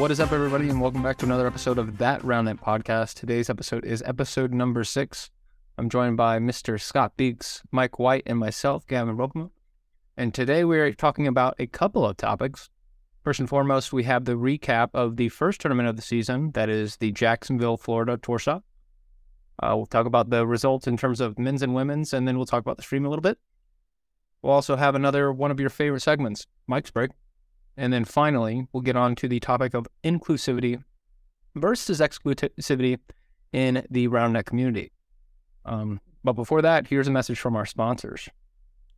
What is up, everybody, and welcome back to another episode of That Roundnet podcast. Today's episode is episode number six. I'm joined by Mr. Scott Beeks, Mike White, and myself, Gavin Robema. And today we are talking about a couple of topics. First and foremost, we have the recap of the first tournament of the season, that is the Jacksonville, Florida Tour Stop. Uh, we'll talk about the results in terms of men's and women's, and then we'll talk about the stream a little bit. We'll also have another one of your favorite segments, Mike's Break. And then finally, we'll get on to the topic of inclusivity versus exclusivity in the round RoundNet community. Um, but before that, here's a message from our sponsors.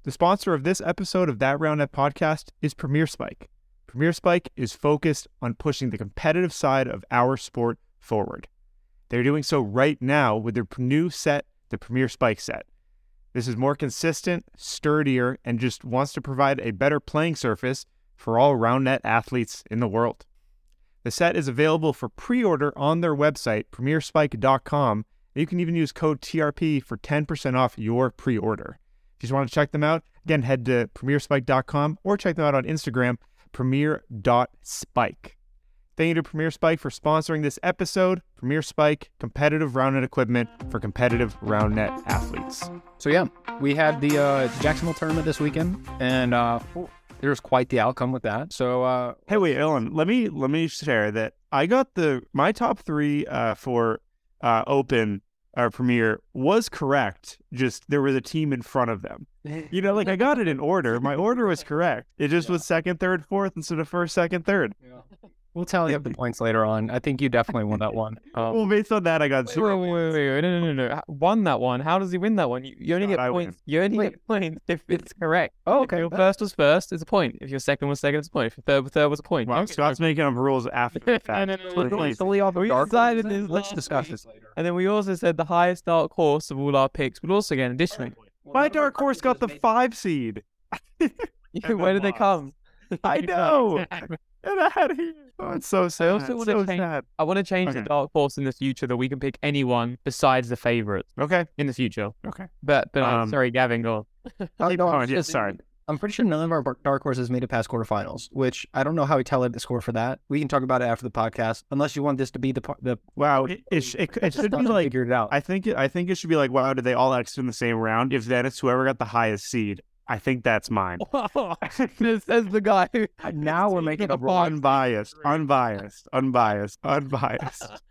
The sponsor of this episode of That Round Roundnet podcast is Premier Spike. Premier Spike is focused on pushing the competitive side of our sport forward. They're doing so right now with their new set, the Premier Spike set. This is more consistent, sturdier, and just wants to provide a better playing surface for all RoundNet athletes in the world. The set is available for pre order on their website, premierspike.com. You can even use code TRP for 10% off your pre order. If you just want to check them out, again, head to premierspike.com or check them out on Instagram, premier.spike. Thank you to Premier Spike for sponsoring this episode. Premier Spike, competitive roundnet equipment for competitive roundnet athletes. So, yeah, we had the uh, Jacksonville tournament this weekend, and uh, there's quite the outcome with that. So, uh, Hey, wait, Ellen, let me let me share that I got the my top three uh, for uh, Open or Premier was correct. Just there was a team in front of them. You know, like I got it in order. My order was correct. It just was second, third, fourth instead of first, second, third. We'll tally up the points later on. I think you definitely won that one. Um, Well, based on that, I got Wait, zero. wait, wait, wait, wait, no, no, no, no. Won that one. How does he win that one? You, you only God, get I win. points. You only get points if it's correct. oh, If your first was first, it's a point. If your second was second, it's a point. If your third was third, was a point. Well, You get- Scott's making up rules after the fact. No, no, no, no, no. Please. Fully off We decided this Let's discuss this later. And then we also said the highest dark horse of all our picks would also get an additional. My dark horse got the five seed. Where did they come? I know. Get out of here. Oh, it's so sad. also wanna so change- sad. I want to change the dark horse in the future that we can pick anyone besides the favorites Okay. in the future. Okay. But but I'm Um, sorry, Gavin, go on. Oh, no, I'm yeah, just- sorry. I'm pretty sure none of our dark horses made it past quarterfinals, which I don't know how we tallied the score for that. We can talk about it after the podcast, unless you want this to be the par- the. Wow. It, it, it, it should be like figured out. I think it, I think it should be like, wow, did they all exit in the same round? If then it's whoever got the highest seed. I think that's mine. this says the guy who now we're making a rules. unbiased, unbiased, unbiased, unbiased.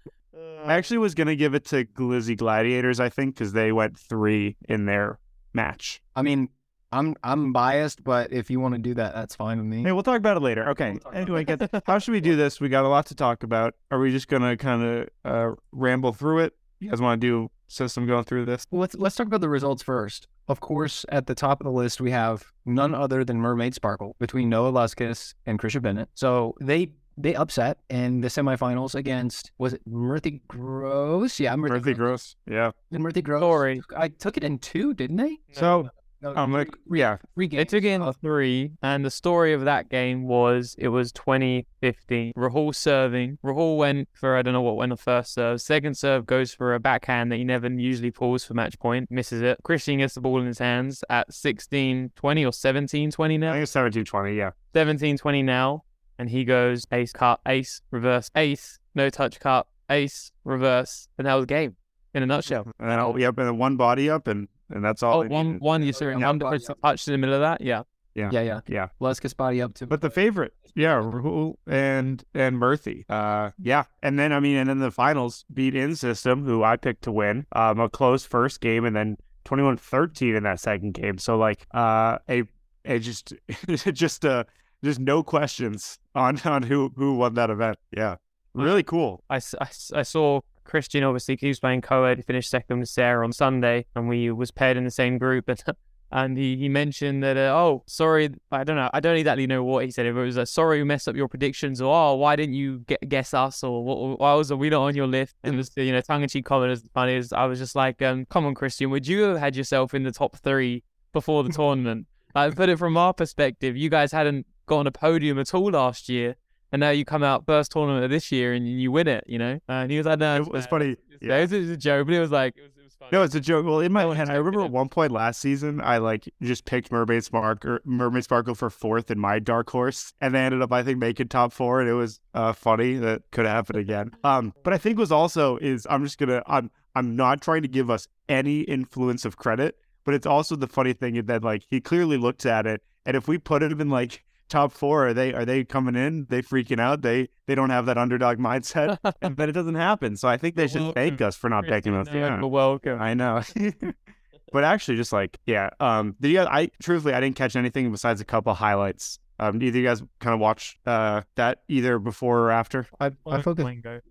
I actually was gonna give it to Glizzy Gladiators, I think, because they went three in their match. I mean, I'm I'm biased, but if you want to do that, that's fine with me. Hey, we'll talk about it later. Okay. talk about Anyway, get, how should we do this? We got a lot to talk about. Are we just gonna kind of uh, ramble through it? You guys want to do system going through this? Well, let's let's talk about the results first. Of course, at the top of the list, we have none other than Mermaid Sparkle between Noah Luskis and Christian Bennett. So they they upset in the semifinals against was it Murthy Gross? Yeah, Murthy, Earthy Gross. Yeah. And Murthy Gross. Story. I took it in two, didn't they? So No, I'm like, yeah. three They took in Uh, three, and the story of that game was it was 2015. Rahul serving. Rahul went for, I don't know what went the first serve. Second serve goes for a backhand that he never usually pulls for match point, misses it. Christian gets the ball in his hands at 16 20 or 17 20 now. I think it's 1720. Yeah. 17 20 now, and he goes ace, cut, ace, reverse, ace, no touch, cut, ace, reverse, and that was the game in a nutshell. And then I'll, yep, and then one body up, and and that's all. Oh, they one, needed. one, you said Yeah, one body different up. touch in the middle of that? Yeah. yeah, yeah. Yeah. Luskis body up to. But the favorite, yeah, Rahul and and Murthy, uh, yeah, and then I mean, and then the finals beat In System, who I picked to win, um, a close first game, and then 21-13 in that second game. So like, uh, a a just just uh just no questions on on who who won that event. Yeah, really cool. I, I, I saw Christian obviously he was playing co-ed. He finished second with Sarah on Sunday, and we was paired in the same group. And and he, he mentioned that uh, oh sorry I don't know I don't exactly know what he said. If it was uh, sorry we messed up your predictions, or oh why didn't you get, guess us, or what, why was we not on your list? And it was you know tongue in cheek comment as funny as I was just like um come on Christian, would you have had yourself in the top three before the tournament? Like put it from our perspective, you guys hadn't got on a podium at all last year. And now you come out first tournament of this year and you win it, you know. Uh, and he was like, "No, It it's was funny. It's fair. It was, it was a joke, but it was like it was, it was No, it's a joke. Well, in my head, I remember at one point last season, I like just picked Mermaid Sparkle, Mermaid Sparkle for fourth in my dark horse, and they ended up, I think, making top four, and it was uh, funny that could happen again. Um, but I think was also is I'm just gonna I'm I'm not trying to give us any influence of credit, but it's also the funny thing is that like he clearly looked at it, and if we put him in like top four, are they are they coming in? They freaking out? They they don't have that underdog mindset, but it doesn't happen. So I think they should thank us for not picking us. Christian, Yeah. Welcome. I know. but actually, just like yeah, um, did you guys? I truthfully, I didn't catch anything besides a couple highlights. Um, do either of you guys kind of watch uh that either before or after? I, I On focus Fwango.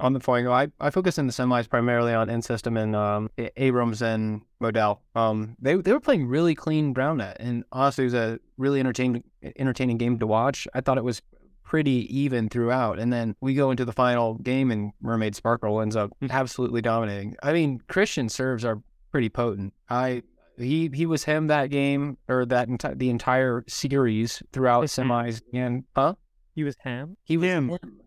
On the Fwango. I, I focus in the semis primarily on N system and um, Abrams and Modell. Um, they they were playing really clean roundnet, and honestly, it was a really entertaining entertaining game to watch. I thought it was pretty even throughout, and then we go into the final game, and Mermaid Sparkle ends up absolutely dominating. I mean, Christian serves are pretty potent. I he he was him that game or that enti- the entire series throughout semis, and huh? He was Ham. He was Him. Him?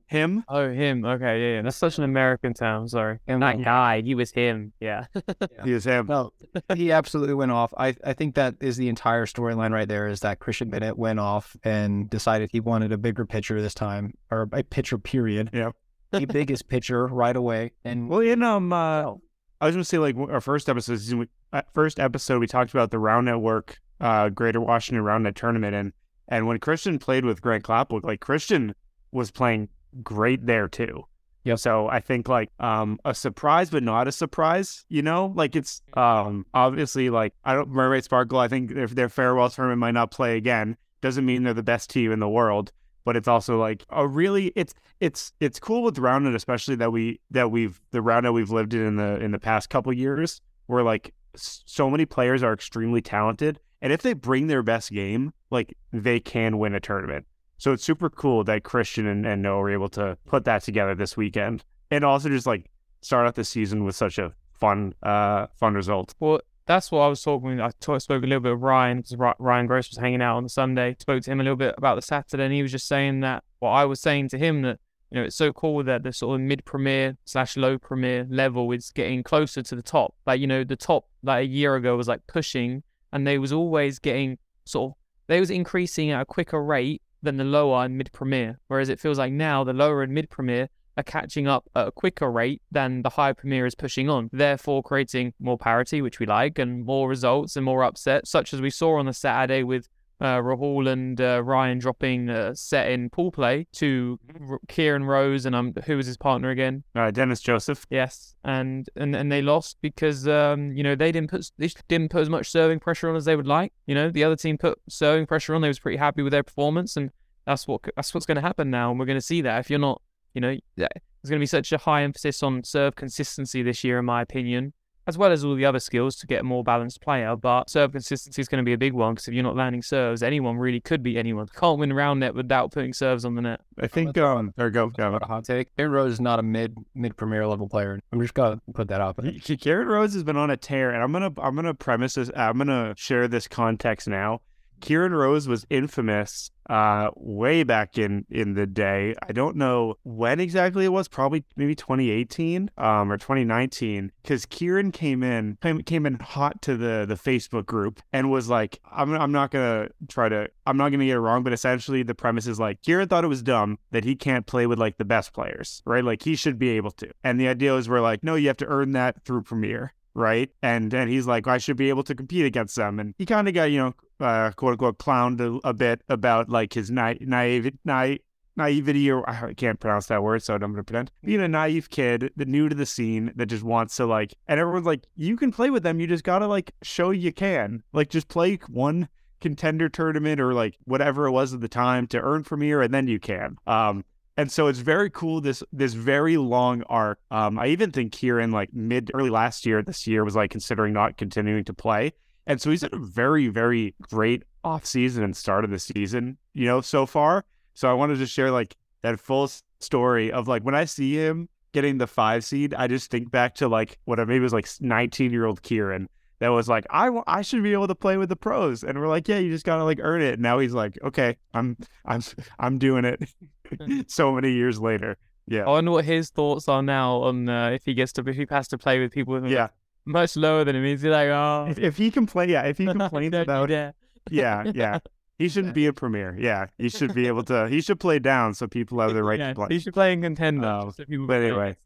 Oh, him. Okay, yeah, yeah. That's such an American term. Sorry. Him. That guy. He was him. Yeah. He is him. No, he absolutely went off. I, I think that is the entire storyline right there is that Christian Bennett went off and decided he wanted a bigger pitcher this time, or a pitcher period. Yep. the biggest pitcher right away. And Well, in um, uh, I was gonna say like our first episode, season, we- uh, first episode, we talked about the Round Network, uh, Greater Washington Round Net tournament, and and when Christian played with Grant Clapwood, like Christian was playing great there too. Yeah. So I think like um a surprise, but not a surprise. You know, like it's um obviously like I don't Mermaid Sparkle. I think if their farewell tournament might not play again, doesn't mean they're the best team in the world. But it's also like a really it's it's it's cool with Roundnet, especially that we that we've the Roundnet we've lived in in the in the past couple years, where like so many players are extremely talented, and if they bring their best game, like they can win a tournament. So it's super cool that Christian and, and Noah were able to put that together this weekend, and also just like start out the season with such a fun uh fun result. Well, that's what I was talking. I spoke a little bit with Ryan because Ryan Gross was hanging out on the Sunday. Spoke to him a little bit about the Saturday, and he was just saying that. what I was saying to him that you know it's so cool that the sort of mid premier slash low premier level is getting closer to the top. Like you know the top like a year ago was like pushing, and they was always getting sort of they was increasing at a quicker rate than the lower and mid premier. Whereas it feels like now the lower and mid premier are catching up at a quicker rate than the higher premier is pushing on, therefore creating more parity, which we like, and more results and more upsets, such as we saw on the Saturday with uh, Rahul and uh, Ryan dropping a set in pool play to R- Kieran Rose and um, who was his partner again? Uh, Dennis Joseph, Yes, and and and they lost because um you know they didn't put they didn't put as much serving pressure on as they would like. You know the other team put serving pressure on. They was pretty happy with their performance, and that's what that's what's going to happen now. And we're going to see that if you're not, you know, there's going to be such a high emphasis on serve consistency this year, in my opinion, as well as all the other skills to get a more balanced player. But serve consistency is going to be a big one because if you're not landing serves, anyone really could beat anyone. Can't win round net without putting serves on the net. I think um there we go. go. a hot take. Kieran Rose is not a mid mid premier level player. I'm just gonna put that out there. K- Kieran Rose has been on a tear, and I'm gonna I'm gonna premise this. I'm gonna share this context now. Kieran Rose was infamous uh, way back in in the day. I don't know when exactly it was. Probably maybe 2018 um, or 2019, because Kieran came in came, in hot to the the Facebook group and was like, "I'm I'm not gonna try to I'm not gonna get it wrong, but essentially the premise is like Kieran thought it was dumb that he can't play with like the best players, right? Like he should be able to. And the idea is we're like, no, you have to earn that through Premier right? And and he's like, I should be able to compete against them. And he kind of got, you know, uh, quote unquote, clowned a, a bit about like his na- naive, naive, naivety, or I can't pronounce that word, so I'm going to pretend being a naive kid that new to the scene that just wants to like, and everyone's like, you can play with them. You just got to like show you can, like, just play one contender tournament or like whatever it was at the time to earn Premier, and then you can. Um, and so it's very cool this this very long arc. Um, I even think Kieran like mid early last year, this year was like considering not continuing to play. And so he's had a very, very great off season and start of the season, you know, so far. So I wanted to share like that full story of like when I see him getting the five seed, I just think back to like what I maybe was like 19 year old Kieran that was like, I, I should be able to play with the pros. And we're like, yeah, you just gotta like earn it. And now he's like, okay, I'm, I'm, I'm doing it. so many years later. Yeah. I wonder what his thoughts are now on uh, if he gets to if he has to play with people with Yeah. much lower than him. He's like, oh, If, if he complain, yeah, if he complains about, dare. yeah, yeah, he shouldn't be a premier. Yeah, he should be able to. He should play down so people have the right yeah, to play. he should play in contender. Um, so but play anyway.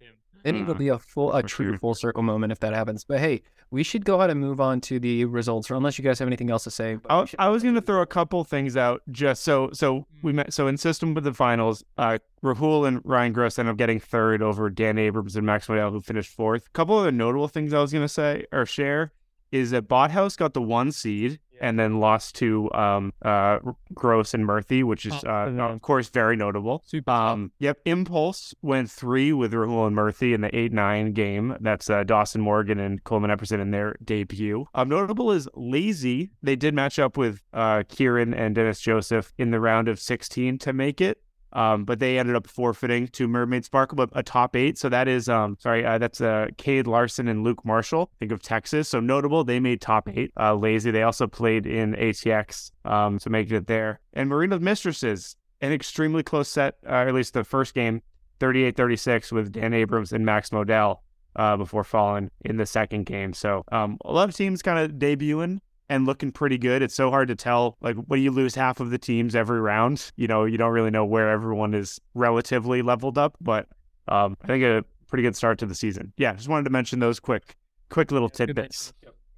Against. And it'll Mm. be a full, a true full circle moment if that happens. But hey, we should go ahead and move on to the results, or unless you guys have anything else to say. I, I was going to throw a couple things out just so so we met so in system with the finals, uh, Rahul and Ryan Gross ended up getting third over Dan Abrams and Max Modell who finished fourth. A couple other notable things I was going to say or share is that Bothouse got the one seed and then lost to um uh Gross and Murphy, which is Oh, uh, of course very notable. Super. Um, yep, Impulse went three with Rahul and Murphy in the 8 9 game. That's uh, Dawson Morgan and Coleman Epperson in their debut. Um, notable is Lazy. They did match up with uh, Kieran and Dennis Joseph in the round of 16 to make it. Um, but they ended up forfeiting to Mermaid Sparkle, but a top eight. So that is, um, sorry, uh, that's uh, Cade Larson and Luke Marshall. Think of Texas. So notable, they made top eight. Uh, lazy, they also played in ATX um, to make it there. And Marina's Mistresses, an extremely close set, uh, or at least the first game, 38 36 with Dan Abrams and Max Modell uh, before falling in the second game. So um, a lot of teams kind of debuting and looking pretty good. It's so hard to tell. Like when you lose half of the teams every round, you know, you don't really know where everyone is relatively leveled up. But um, I think a pretty good start to the season. Yeah, just wanted to mention those quick, quick little Good tidbits.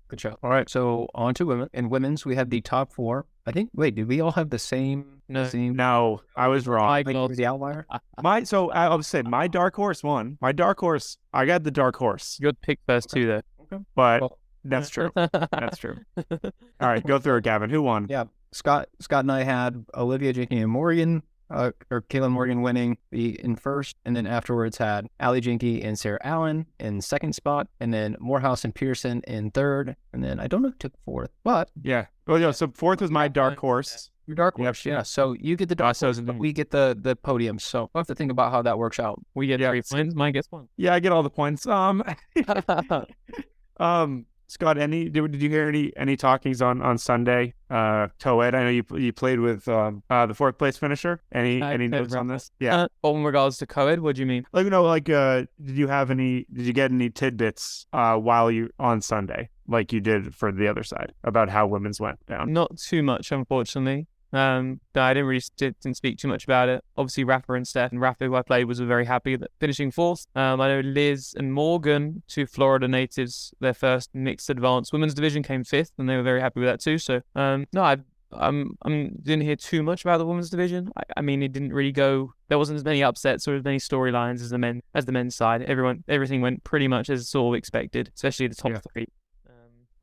Good show. All right, so on to women. In women's, we have the top four. I think. Wait, did we all have the same? No. same. No, I was wrong. I Like, got the outlier. My so I was saying my dark horse won. My dark horse, I got the dark horse, Good pick first too, though. Okay. But Well, that's true. That's true. All right, go through it, Gavin. Who won? Yeah, Scott, Scott, and I had Olivia, Jinky, and Morgan, uh, or Kaylin Morgan winning the in first, and then afterwards had Ali Jinky and Sarah Allen in second spot, and then Morehouse and Pearson in third, and then I don't know who took fourth, but Yeah. Well, yeah. So fourth was my dark horse. your dark Yep. horse, yeah. So you get the dark so horse, but we get the the podium. So we'll have to think about how that works out. We get Yeah, three points. Mine gets one. Yeah, I get all the points. Um, um, Scott, any did, you hear any any talkings on on Sunday? Uh, Toed, I know you you played with um uh the fourth place finisher. Any I any notes on this? Yeah. Uh, oh, in regards to co-ed, what do you mean? like know. like uh, did you have any? Did you get any tidbits uh while you on Sunday, like you did for the other side about how women's went down? Not too much, unfortunately. Um, no, I didn't really did, didn't speak too much about it. Obviously, Rafa and Steph and Rafa, who I played, was very happy that finishing fourth. Um, I know Liz and Morgan, two Florida natives, their first mixed advanced women's division came fifth, and they were very happy with that too. So, um, no, I um, I didn't hear too much about the women's division. I, I mean, it didn't really go. There wasn't as many upsets or as many storylines as the men as the men's side. Everyone, everything went pretty much as sort of expected, especially the top Yeah. three. Um,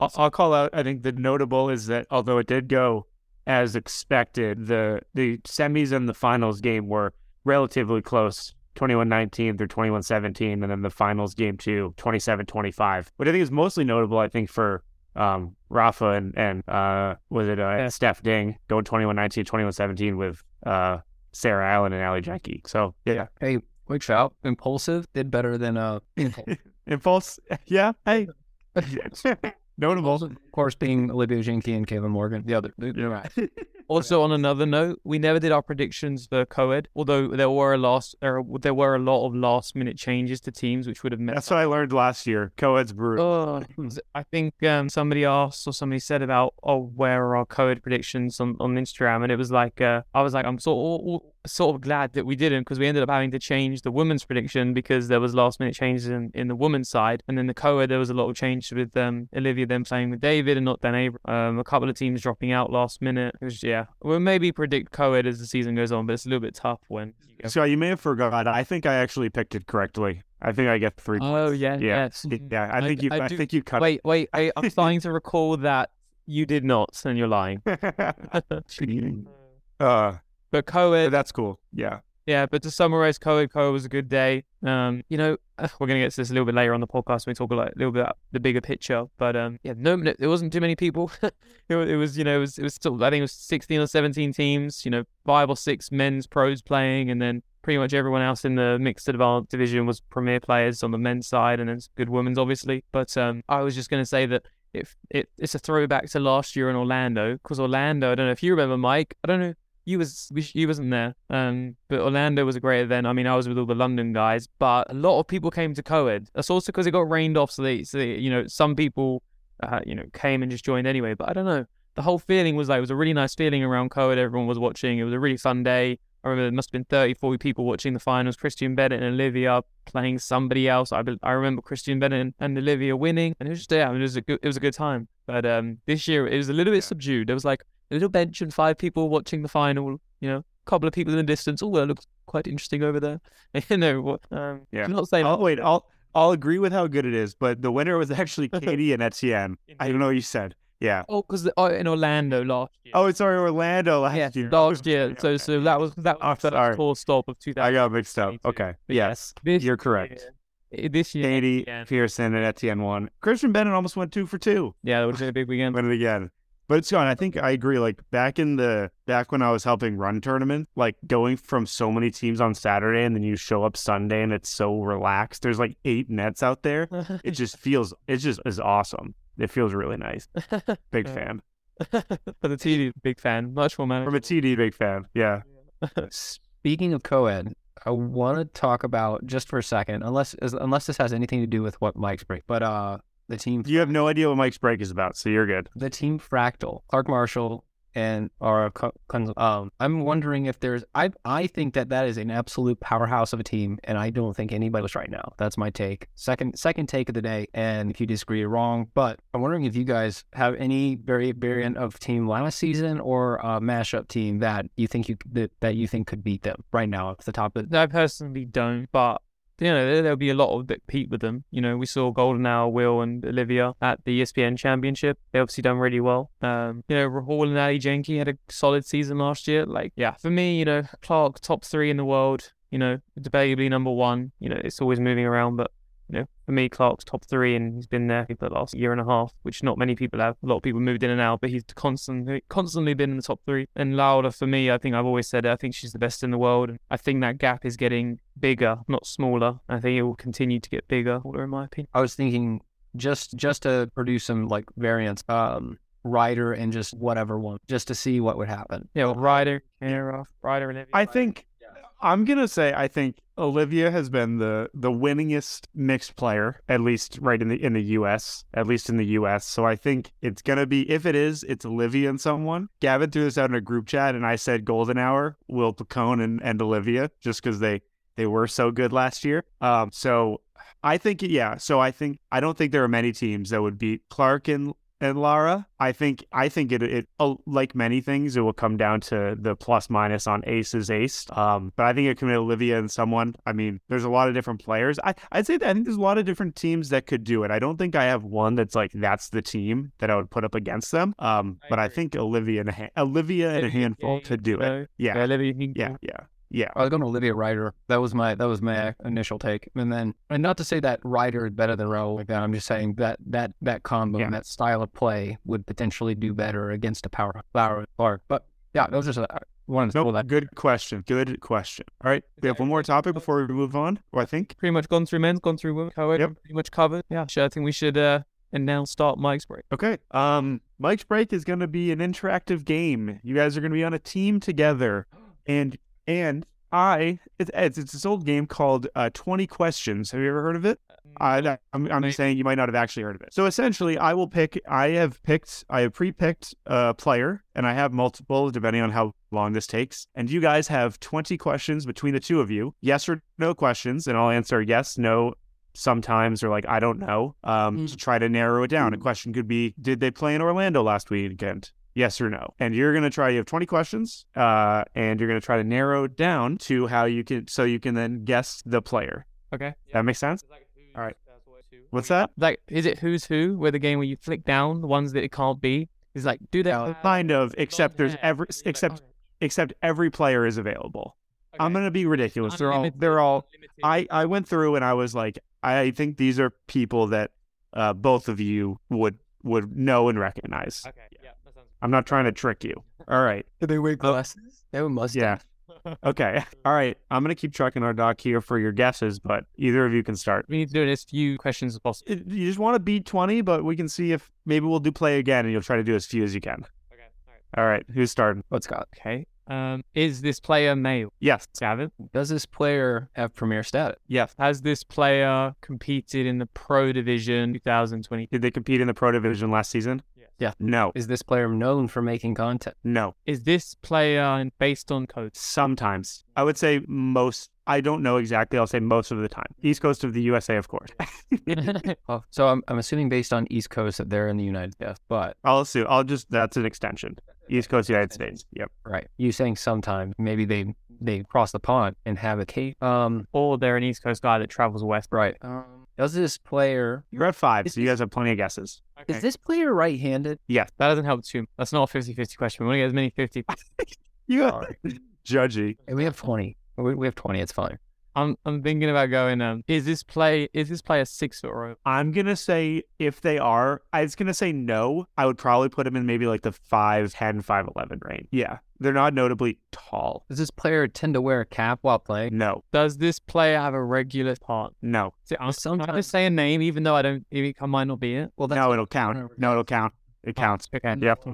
I'll, I'll call out. I think the notable is that although it did go as expected, the the semis and the finals game were relatively close. 21-19 through 21-17 and then the finals game two 27-25 which i think is mostly notable i think for um rafa and and uh was it uh Yeah. steph ding going 21-19 21-17 with uh sarah allen and ali Jenke. so yeah Hey, quick shout! Impulsive did better than uh. Impulse. impulse yeah hey notable of course, being Olivia Jinky and Kaylin Morgan. The other, the, the right. Also, on another note, we never did our predictions for co-ed, although there were a last, or there were a lot of last-minute changes to teams, which would have meant. that's what i learned last year co-ed's brutal Oh, I think um, somebody asked or somebody said about, oh, where are our co-ed predictions on, on Instagram? And it was like, uh, I was like, I'm sort of, sort of glad that we didn't because we ended up having to change the women's prediction because there was last minute changes in, in the women's side. And then the co-ed, there was a lot of change with um, Olivia then playing with David and not Dan Abram. Um, a couple of teams dropping out last minute. Was, yeah, we'll maybe predict co-ed as the season goes on, but it's a little bit tough when you go. So you may have forgot. I think I actually picked it correctly. I think I get three. Oh, points. yeah, yeah, yes. yeah. I I think d- you. I I, do- think you cut. Wait, wait, I, I'm starting to recall that you did not, and you're lying. uh, But co-ed, that's cool. Yeah. Yeah, but to summarize, Co-ed Co-ed was a good day. Um, you know, we're gonna get to this a little bit later on the podcast when we talk a, a little bit about the bigger picture. But um, yeah, no, no there wasn't too many people. it, was, it was, you know, it was, it was still, I think it was sixteen or seventeen teams. You know, five or six men's pros playing, and then pretty much everyone else in the mixed advanced division was premier players on the men's side, and then good women's, obviously. But um, I was just gonna say that. If it, it's a throwback to last year in Orlando, because Orlando, I don't know if you remember, Mike. I don't know you was you wasn't there. Um, but Orlando was a great event. I mean, I was with all the London guys, but a lot of people came to Coed. That's also because it got rained off, so they, so they, you know, some people, uh, you know, came and just joined anyway. But I don't know. The whole feeling was like it was a really nice feeling around Coed. Everyone was watching. It was a really fun day. I remember there must have been 30, 40 people watching the finals. Christian Bennett and Olivia playing somebody else. I, I remember Christian Bennett and Olivia winning, and it was just yeah, it was a good it was a good time. But um, this year it was a little bit subdued. There was like a little bench and five people watching the final. You know, a couple of people in the distance. Oh, that looks quite interesting over there. you know, what, um, Yeah. I'm not saying Oh wait, I'll I'll agree with how good it is, but the winner was actually Katie and Etienne. I don't know what you said. Yeah. oh, because oh, in Orlando last year. Oh, sorry, Orlando last yeah, year. last year. Okay, So so that was that Oh, was the sorry. tour stop of 2000. I got mixed up. Okay. But yeah, Yes. This You're correct. year- this year, Katie, yeah. Pearson, and Etienne won. Christian Bennett almost went two for two. Yeah, that would have been a big weekend. Win it again. But it's gone. I think I agree. Like back in the back when I was helping run tournament, like going from so many teams on Saturday and then you show up Sunday and it's so relaxed. There's like eight nets out there. It just feels it just is awesome. It feels really nice. Big fan. For the TD, big fan. Much more man. From a. TD, big fan. Yeah. Speaking of co-ed, I want to talk about just for a second, unless unless this has anything to do with what Mike's break, but uh, the team You have no idea what Mike's break is about, so you're good. the team Fractal, Clark Marshall, and our co- um, I'm wondering if there's I I think that that is an absolute powerhouse of a team, and I don't think anybody was right now. That's my take. Second second take of the day, and if you disagree, you're wrong. But I'm wondering if you guys have any vari- variant of team last season or a mashup team that you think you that, that you think could beat them right now at the top of I personally don't, but you know there, there'll be a lot of that compete with them. You know, we saw Golden Hour, Will, and Olivia at the ESPN Championship. They obviously done really well. Um, you know, Rahul and Ali Jenki had a solid season last year. Like, yeah, for me, you know, Clark top three in the world. You know, debatably number one. You know, it's always moving around, but you know, for me, Clark's top three, and he's been there for the last year and a half, which not many people have. A lot of people moved in and out, but he's constantly constantly been in the top three. And Lauda, for me, I think I've always said it, I think she's the best in the world. And I think that gap is getting bigger, not smaller. I think it will continue to get bigger, in my opinion. I was thinking just just to produce some like variants, um, Ryder and just whatever one, just to see what would happen. Yeah, well, Ryder, Kara, Ryder, and I think I'm gonna say I think Olivia has been the the winningest mixed player, at least right in the in the U.S. At least in the U.S. So I think it's gonna be if it is, it's Olivia and someone. Gavin threw this out in a group chat, and I said Golden Hour, Will Pacone, and, and Olivia, just because they they were so good last year. Um, so I think yeah. So I think I don't think there are many teams that would beat Clark and and Lara. I think I think it it uh, like many things, it will come down to the plus minus on aces ace. Um, but I think it can be Olivia and someone. I mean, there's a lot of different players. I I'd say that I think there's a lot of different teams that could do it. I don't think I have one that's like that's the team that I would put up against them. Um, I but I think Olivia and a Olivia and a handful to do it. Yeah, Yeah, Olivia, yeah, yeah, yeah. I was going to Olivia Ryder. That was my that was my initial take, and then and not to say that Ryder is better than Raul like that. I'm just saying that that that combo Yeah. and that style of play would potentially do better against a power Flower Clark. But yeah, those are wanted to throw Nope, good question. Good question. All right, we have one more topic before we move on. Or I think Pretty much gone through men's, gone through women, co-ed, Yep. pretty much covered. Yeah, sure. I think we should uh, and now start Mike's break. Okay. Um, Mike's break is going to be an interactive game. You guys are going to be on a team together, and and I it's it's, it's this old game called uh, Twenty Questions. Have you ever heard of it? I, I'm, I'm saying you might not have actually heard of it. So essentially, I will pick. I have picked. I have pre-picked a player, and I have multiple depending on how long this takes. And you guys have 20 questions between the two of you, yes or no questions, and I'll answer yes, no, sometimes, or like I don't know. Um, to try to narrow it down. A question could be, did they play in Orlando last weekend? Yes or no. And you're gonna try. You have 20 questions, uh, and you're gonna try to narrow it down to how you can, so you can then guess the player. Okay. That makes sense. All right. What's that? Like, is it who's who? Where the game where you flick down the ones that it can't be? Is like, do they? Yeah, Kind of, except there's every, like- except except every player is available. I'm gonna be ridiculous. They're all they're all. I I went through and I was like, I think these are people that uh, both of you would would know and recognize. Okay. Yeah. That sounds. I'm not trying to trick you. All right. Do they wear glasses? They were a mustache. Yeah. Okay. All right. I'm gonna keep tracking our doc here for your guesses, but either of you can start. We need to do it as few questions as possible. It- You just want to beat 20, but we can see if maybe we'll do play again, and you'll try to do as few as you can. Okay. All right. All right. Who's starting? What's Scott? Okay. Um, is this player male? Yes. Gavin? Does this player have premier status? Yes. Has this player competed in the Pro Division 2020? Did they compete in the Pro Division last season? Yeah. No. Is this player known for making content? No. Is this player based on code? Sometimes. I would say most. I don't know exactly. I'll say most of the time. East Coast of the USA, of course. Oh, so I'm, I'm assuming based on East Coast that they're in the United States, but I'll assume. I'll just. That's an extension. East Coast, United States. Yep. right, you saying sometimes maybe they they cross the pond and have a case. Um, or they're an East Coast guy that travels west. right. Um, does this player You're at five, Is so you guys have plenty of guesses. is this player right-handed? Yes. That doesn't help too. That's not a 50 50 question. We want to get as many 50. You Sorry. judgy. Hey, we have twenty. We, we have twenty. It's fine. I'm I'm thinking about going. Um, is this play is this player six foot or over? I'm gonna say if they are, I was gonna say no. I would probably put them in maybe like the 5'10", 5'11 range. Yeah, they're not notably tall. Does this player tend to wear a cap while playing? No, Does this player have a regular part? no, See, I'm Sometimes- trying to say a name, even though I don't. It might not be it. Well, no. It'll count. No, it'll count. It counts. Okay. Yep.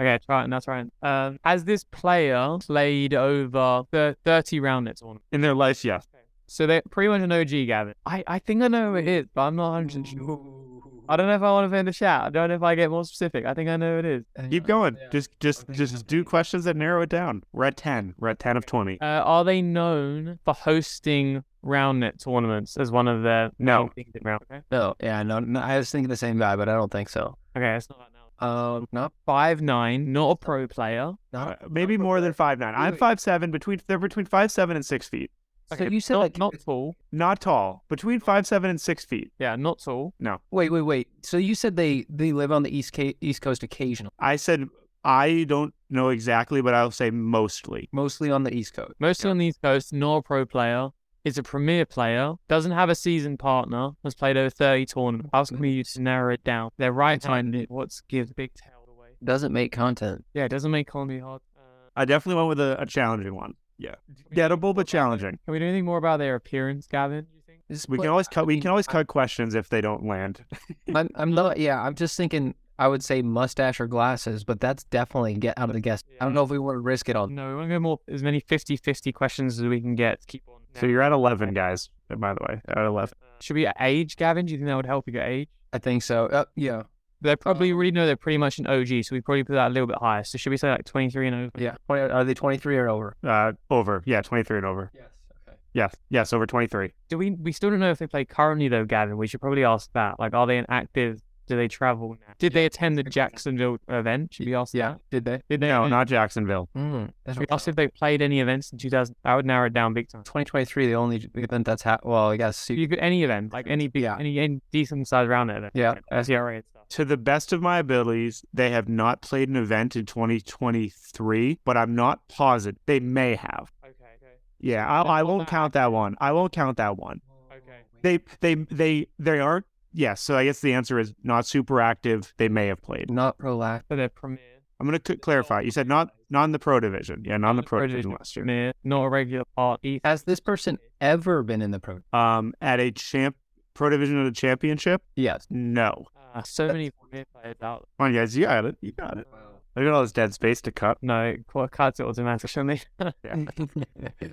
Okay, try it. That's right. Um, has this player played over the 30 round net tournament? In their life, yes. So they're pretty much an OG, Gavin. I, I think I know who it is, but I'm not 100 sure. I don't know if I want to put in the chat. I don't know if I get more specific. I think I know who it is. Keep going. Yeah. Just, just, just do questions that narrow it down. We're at ten. We're at ten of twenty. Uh, are they known for hosting round net tournaments as one of their No. main things in round? Okay, No, yeah, no, no. I was thinking the same guy, but I don't think so. okay, that's not that now. Um, not Five nine, not a pro player. Uh, maybe more than five nine. I'm Wait. five seven. Between they're between five seven and six feet. So you said not, like not tall. Not tall. Between five seven and six feet. Yeah, not tall. No. Wait, wait, wait. So you said they they live on the east ca- east coast occasionally, I said I don't know exactly, but I'll say mostly. mostly on the east coast. Mostly on the East Coast, not a pro player. Is a premier player. Doesn't have a season partner. Has played over 30 tournaments. How can we use to narrow it down? They're right-handed. What's gives big tail away? Doesn't make content. Yeah, it doesn't make comedy hard. Uh, I definitely went with a, a challenging one. Yeah, gettable but challenging. can we do anything more about their appearance, Gavin? You We pla- can always I cut. We can always I- cut questions if they don't land. I'm, I'm not. Yeah, I'm just thinking. I would say mustache or glasses, but that's definitely get out of the guess. I don't know if we want to risk it on. No, we want to go more as many 50-50 questions as we can get. keep on. So you're at eleven, guys. By the way, at eleven. Uh, should we age, Gavin? Do you think that would help you get age? I think so. Uh, yeah, They probably already know they're pretty much an OG, so we probably put that a little bit higher. So should we say like 23 and over? yeah. 20, are they 23 or over? Uh, over. Yeah, twenty three and over. Yes. Okay. Yes, yes, over twenty three. Do we? We still don't know if they play currently though, Gavin. We should probably ask that. Like, are they an active? Do they travel now? Did they attend the Jacksonville event? Should we ask Yeah. that? Did they? Did they? No, not Jacksonville. Mm, Should we ask if they played any events in 2000? That would narrow it down big time. 2023. The only event that's ha- well, I guess. You could any event, like any big, Yeah. any, any decent sized round event. Yeah. SCRA and stuff. To the best of my abilities, they have not played an event in 2023, but I'm not positive. They may have. Okay. Okay. Yeah, I, I won't count that one. I won't count that one. Okay. They they they they aren't. Yes, so I guess the answer is not super active. They may have played. Not prolact. So they're premier. I'm gonna clarify. You said not not in the pro division. Yeah, not in the pro division last year. Premier, not a regular part. Has this person ever been in the pro? Um, at a champ pro division of the championship. Yes. No. Uh, so many premier players out. Come on, guys, you got it. You got it. Look at all this dead space to cut. No, it qu- cuts it automatically. Yeah.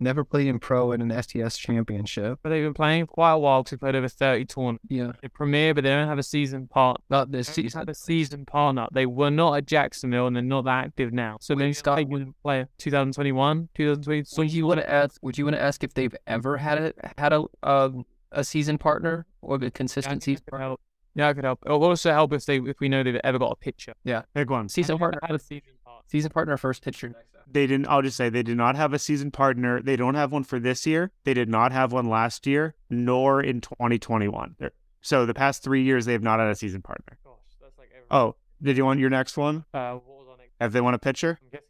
Never played in pro in an STS championship. but they've been playing for quite a while because they played over 30 tournaments. Yeah. They premier, but they don't have a season part. Not this They season. have a season partner. They were not at Jacksonville and they're not that active now. So they start with player 2021, 2022. Would you want to ask? Would you want to ask if they've ever had a had a um, a season partner or a Yeah, I consistent think season that could partner? help. Yeah, I could help. It will also help if they if we know they've ever got a pitcher. Yeah. Big one. Season partner. had a season part. Season partner first pitcher. They didn't. I'll just say they did not have a season partner. They don't have one for this year. They did not have one last year, nor in 2021. They're- So the past three years, they have not had a season partner. Gosh, that's like every. Oh, did you want your next one? Uh, what was on it? Have they won a pitcher? I'm guessing no.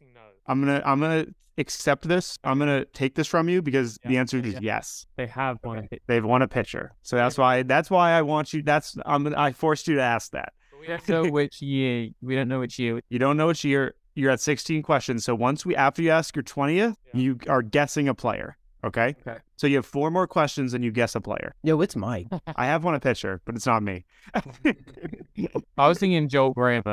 I'm gonna. I'm gonna accept this. I'm gonna take this from you because the answer is Yeah. yes. They have one. Okay. pitcher. They've won a pitcher. So that's why. That's why I want you. That's. I'm. gonna- I forced you to ask that. We don't know which year. We don't know which year. You don't know which year. You're at 16 questions. So once we after you ask your 20th, Yeah. you are guessing a player. Okay. Okay. So you have four more questions and you guess a player. Yo, it's Mike. I have won a pitcher, but it's not me. I was thinking Joel Graham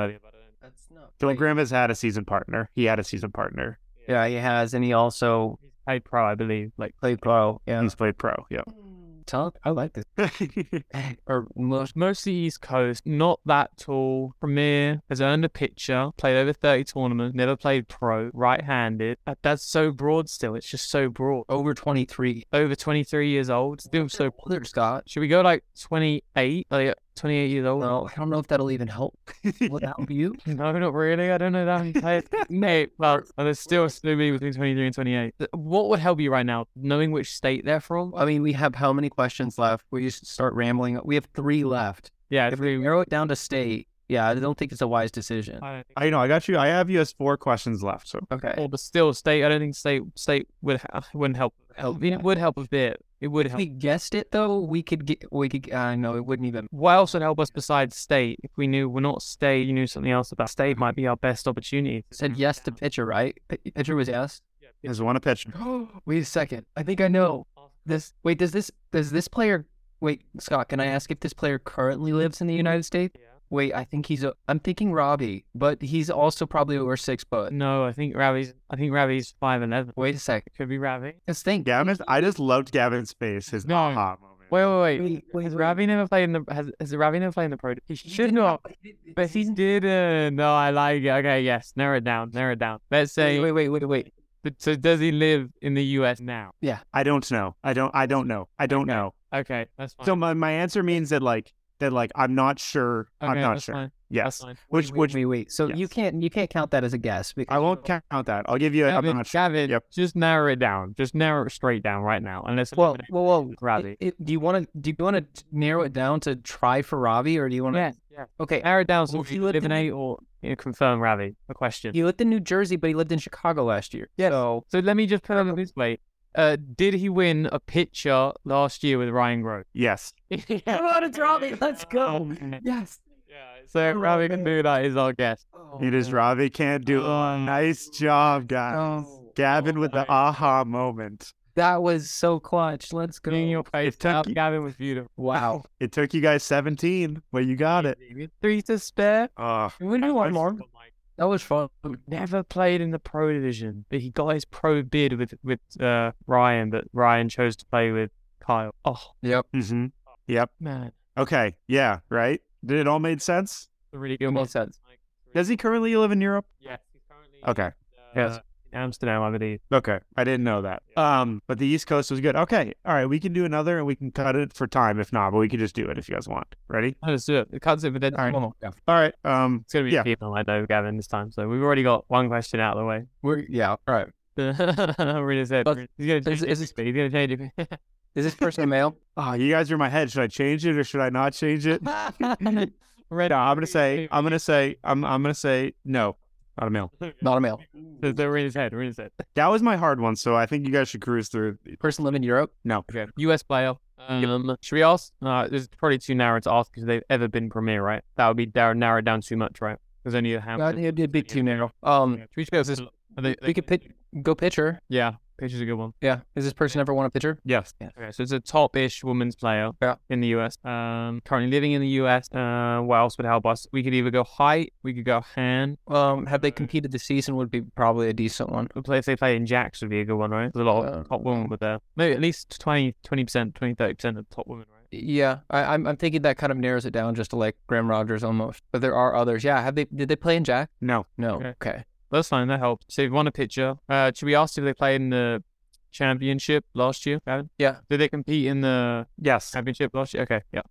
earlier, but I. That's not. Phil. Graham has had a season partner. He had a season partner. Yeah, he has, and he also He's played pro, I believe. Like played pro. Yeah. He's played pro. Yeah. Hmm. Tell I like this. Or most. mostly East Coast, not that tall. Premier has earned a pitcher, played over 30 tournaments, never played pro, right handed. That's so broad still. It's just so broad. Over 23. Over 23 years old, still so. older, Scott. Should we go like 28? Like 28 years old? No, I don't know if that'll even help. Will that help you? No, not really. I don't know that. Mate, well, and there's still be between 23 and 28. Uh, what would help you right now? Knowing which state they're from? I mean, we have how many questions left? We just start rambling. We have three left. Yeah, If we narrow it down to state, yeah, I mm-hmm. don't think it's a wise decision. I I know. I got you. I have you as four questions left. So Okay. Well, but still, state. I don't think state state would wouldn't help. Help, I it would help a bit. It would If help. we guessed it though, we could get. We could. Uh, I know it wouldn't even. What else would help us besides state? If we knew we're not state, you knew something else about state might be our best opportunity. Said yes to pitcher, right? P- Pitcher was yes. there's one a pitcher. Wait a second. I think I know this. Wait, does this does this player? Wait, Scott, can I ask if this player currently lives in the United States? Wait, I think he's a. I'm thinking Robbie, but he's also probably over six foot. No, I think Ravi's. I think Ravi's five eleven. Wait a sec. Could be Ravi. Let's think. Gavin, I just loved Gavin's face. His No. aha moment. Wait, wait, wait. Wait, wait, has wait. Ravi never played in the? Has, has Ravi never played in the pro? He He should did not. he But he didn't. No, I like it. Okay, yes. Narrow it down. Narrow it down. Let's say. Wait, wait, wait, wait, wait. So does he live in the U.S. now? Yeah. I don't know. I don't. I don't know. I don't know. Okay, that's fine. So my, my answer means that like that like I'm not sure. okay, I'm not that's sure. Fine. That's Yes. fine. Which wait, which wait, wait. So you can't you can't count that as a guess because I won't count that. I'll give you. A, I'm not sure. Gavin, Yep. just narrow it down. Just narrow it straight down right now. Unless Well, well, well. Ravi. it- it- do you want to do you want to narrow it down to try for Ravi, or do you want to? Yeah, yeah. Okay. Narrow it down so Well, he he live lived in in- a or you know, confirm Ravi. A question. He lived in New Jersey, but he lived in Chicago last year. Yeah. So So let me just put it this way. Uh, did he win a pitcher last year with Ryan Gross? Yes. Come on, it's Ravi. Let's go. yes. So Ravi can do that. Is our guess. It is Ravi can't do. Oh. Nice job, guys. Oh, Gavin with the aha moment. that was so clutch. Let's go. In your face. It took you- Gavin was beautiful. Wow. It took you guys 17, but you got it. Three to spare. Oh, We do one more. That was fun. Never played in the pro division, but he got his pro bid with with uh, Ryan, but Ryan chose to play with Kyle. Oh Yep. hmm Yep. man, Okay. Yeah. Right. Did it all made sense? a really good It one. makes sense. Does he currently live in Europe? Yes, he's currently Okay. yes. In Amsterdam, I believe. Okay. I didn't know that. Um, but the East Coast was good. Okay. All right. We can do another and we can cut it for time if not, but we can just do it if you guys want. Ready? Let's do it. It cuts it, but then All right. One more. Yeah. All right. Um, it's gonna be Yeah. people I know, Gavin, this time. So we've already got one question out of the way. We're yeah. All right. really said. But He's gonna is- change is it. He's gonna change it. Is this person male? oh, you guys are in my head. Should I change it or should I not change it? Red. No, I'm gonna say. I'm gonna say. I'm. I'm gonna say no. Not a male. Not a male. They're, they're in his head. We're in his head. That was my hard one, so I think you guys should cruise through. Person live in Europe. No. Okay. US bio. Um, Should we ask? Uh, this is probably too narrow to ask because they've ever been premier, right? That would be dar- narrowed down too much, right? There's only a Uh, handful. it'd be a bit too narrow. Um, Should we just go? This, are they, we could pitch, go pitcher. Yeah, pitch is a good one. Yeah. Has this person ever won a pitcher? Yes. Okay, so it's a top-ish women's player Yeah. in the US. Um, currently living in the US. Uh, what else would help us? We could either go height, we could go hand. Um, have they competed this season? Would be probably a decent one. Play if they play in jacks would be a good one, right? There's a lot of top women with there. Maybe at least 20 percent, 20 30 percent of top women, right? Yeah, I, I'm I'm thinking that kind of narrows it down just to like Graham Rogers almost. But there are others. Yeah, have they? Did they play in Jack? No. No. Okay. Okay. That's fine. That helps. So you've won a pitcher. Uh, should we ask if they played in the championship last year, Gavin? Yeah. Did they compete in the Yes. championship last year? Okay. Yeah.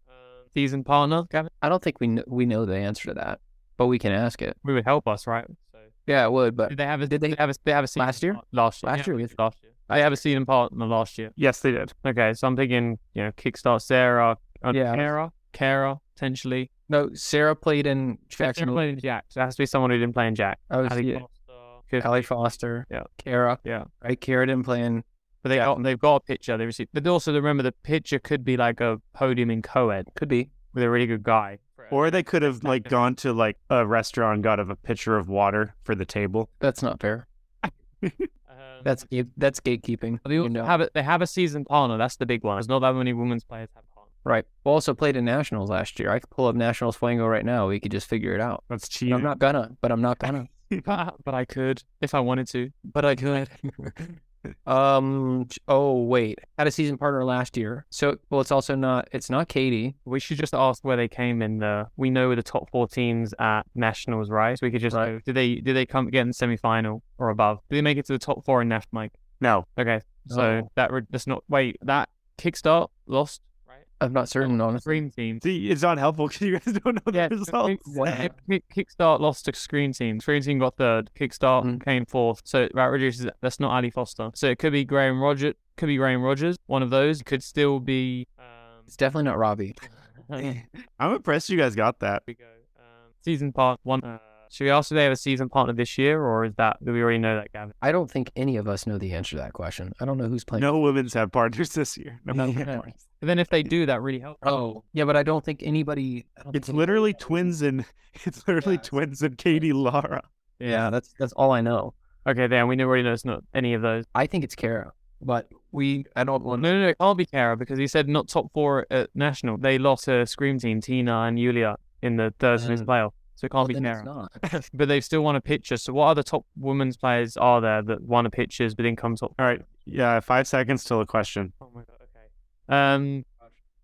Season partner, Gavin. I don't think we kn- we know the answer to that, but we can ask it. We would help us, right? So Yeah, it would. But did they have a? did they- have a? They have a season Last year? Last year. Last yeah, year, yes. Last year. I have a season partner last year. Yes, they did. Okay, so I'm thinking, you know, kickstart Sarah, uh, Yeah. Kara, Kara potentially. no, Sarah played in Sarah Jackson. played in Jack. So it has to be someone who didn't play in Jack. I was Ali yeah, Foster, could Callie be- Foster. Yeah. Kara. Yeah. Right. Kara didn't play in. But they got, they've got a pitcher. They received, but also remember the pitcher could be like a podium in co-ed Could be. with a really good guy. Or they could have like gone to like a restaurant and got a pitcher of water for the table. That's not fair. Um, That's that's gatekeeping. they you also know. have a, they have a season partner. That's the big one. There's not that many women's players have partners. Right. We also played in nationals last year. I could pull up nationals Fwango right now. We could just figure it out. That's But cheating. I'm not gonna. But I'm not gonna. but I could if I wanted to. But I could. Um. Oh wait. Had a season partner last year. So well, it's also not. It's not Katie. We should just ask where they came in the. We know the top four teams at nationals, right? So we could just Right. go. Did they did they come get in the semi final or above? Did they make it to the top four in national? Mike? no. Okay, so Oh. that re- that's not. Wait, that kickstart lost, right? I'm not certain. Honestly. Screen team. See, it's not helpful because you guys don't know Yeah, the results. Kick- Kick- Kickstart lost to Screen Team. Screen Team got third. Kickstart Mm. came fourth. So that reduces. That's not Ali Foster. So it could be Graham Rogers. Could be Graham Rogers. One of those could still be. Um, It's definitely not Robbie. I'm impressed you guys got that. we go. Um, season part one. Uh, should we ask if they have a season partner this year, or is that do we already know that, Gavin? I don't think any of us know the answer to that question. I don't know who's playing. No women's have partners this year. No. Yeah. But then if they do, that really helps. Oh, yeah, but I don't think anybody. Don't It's think literally anybody- twins and it's literally Yeah, twins and Katie Lara. Yeah, that's that's all I know. Okay, then we know- already know it's not any of those. I think it's Kara, but we. I don't No, want. no, no, it can't be Kara because he said not top four at national. They lost a Scream Team, Tina and Yulia in the third semis Mm. playoff. So it can't be then it's Kara. not. but they've still want a picture. So what other top women's players are there that won a pictures but didn't come top? All right. Yeah, five seconds till a question. Oh my god. Okay. Um,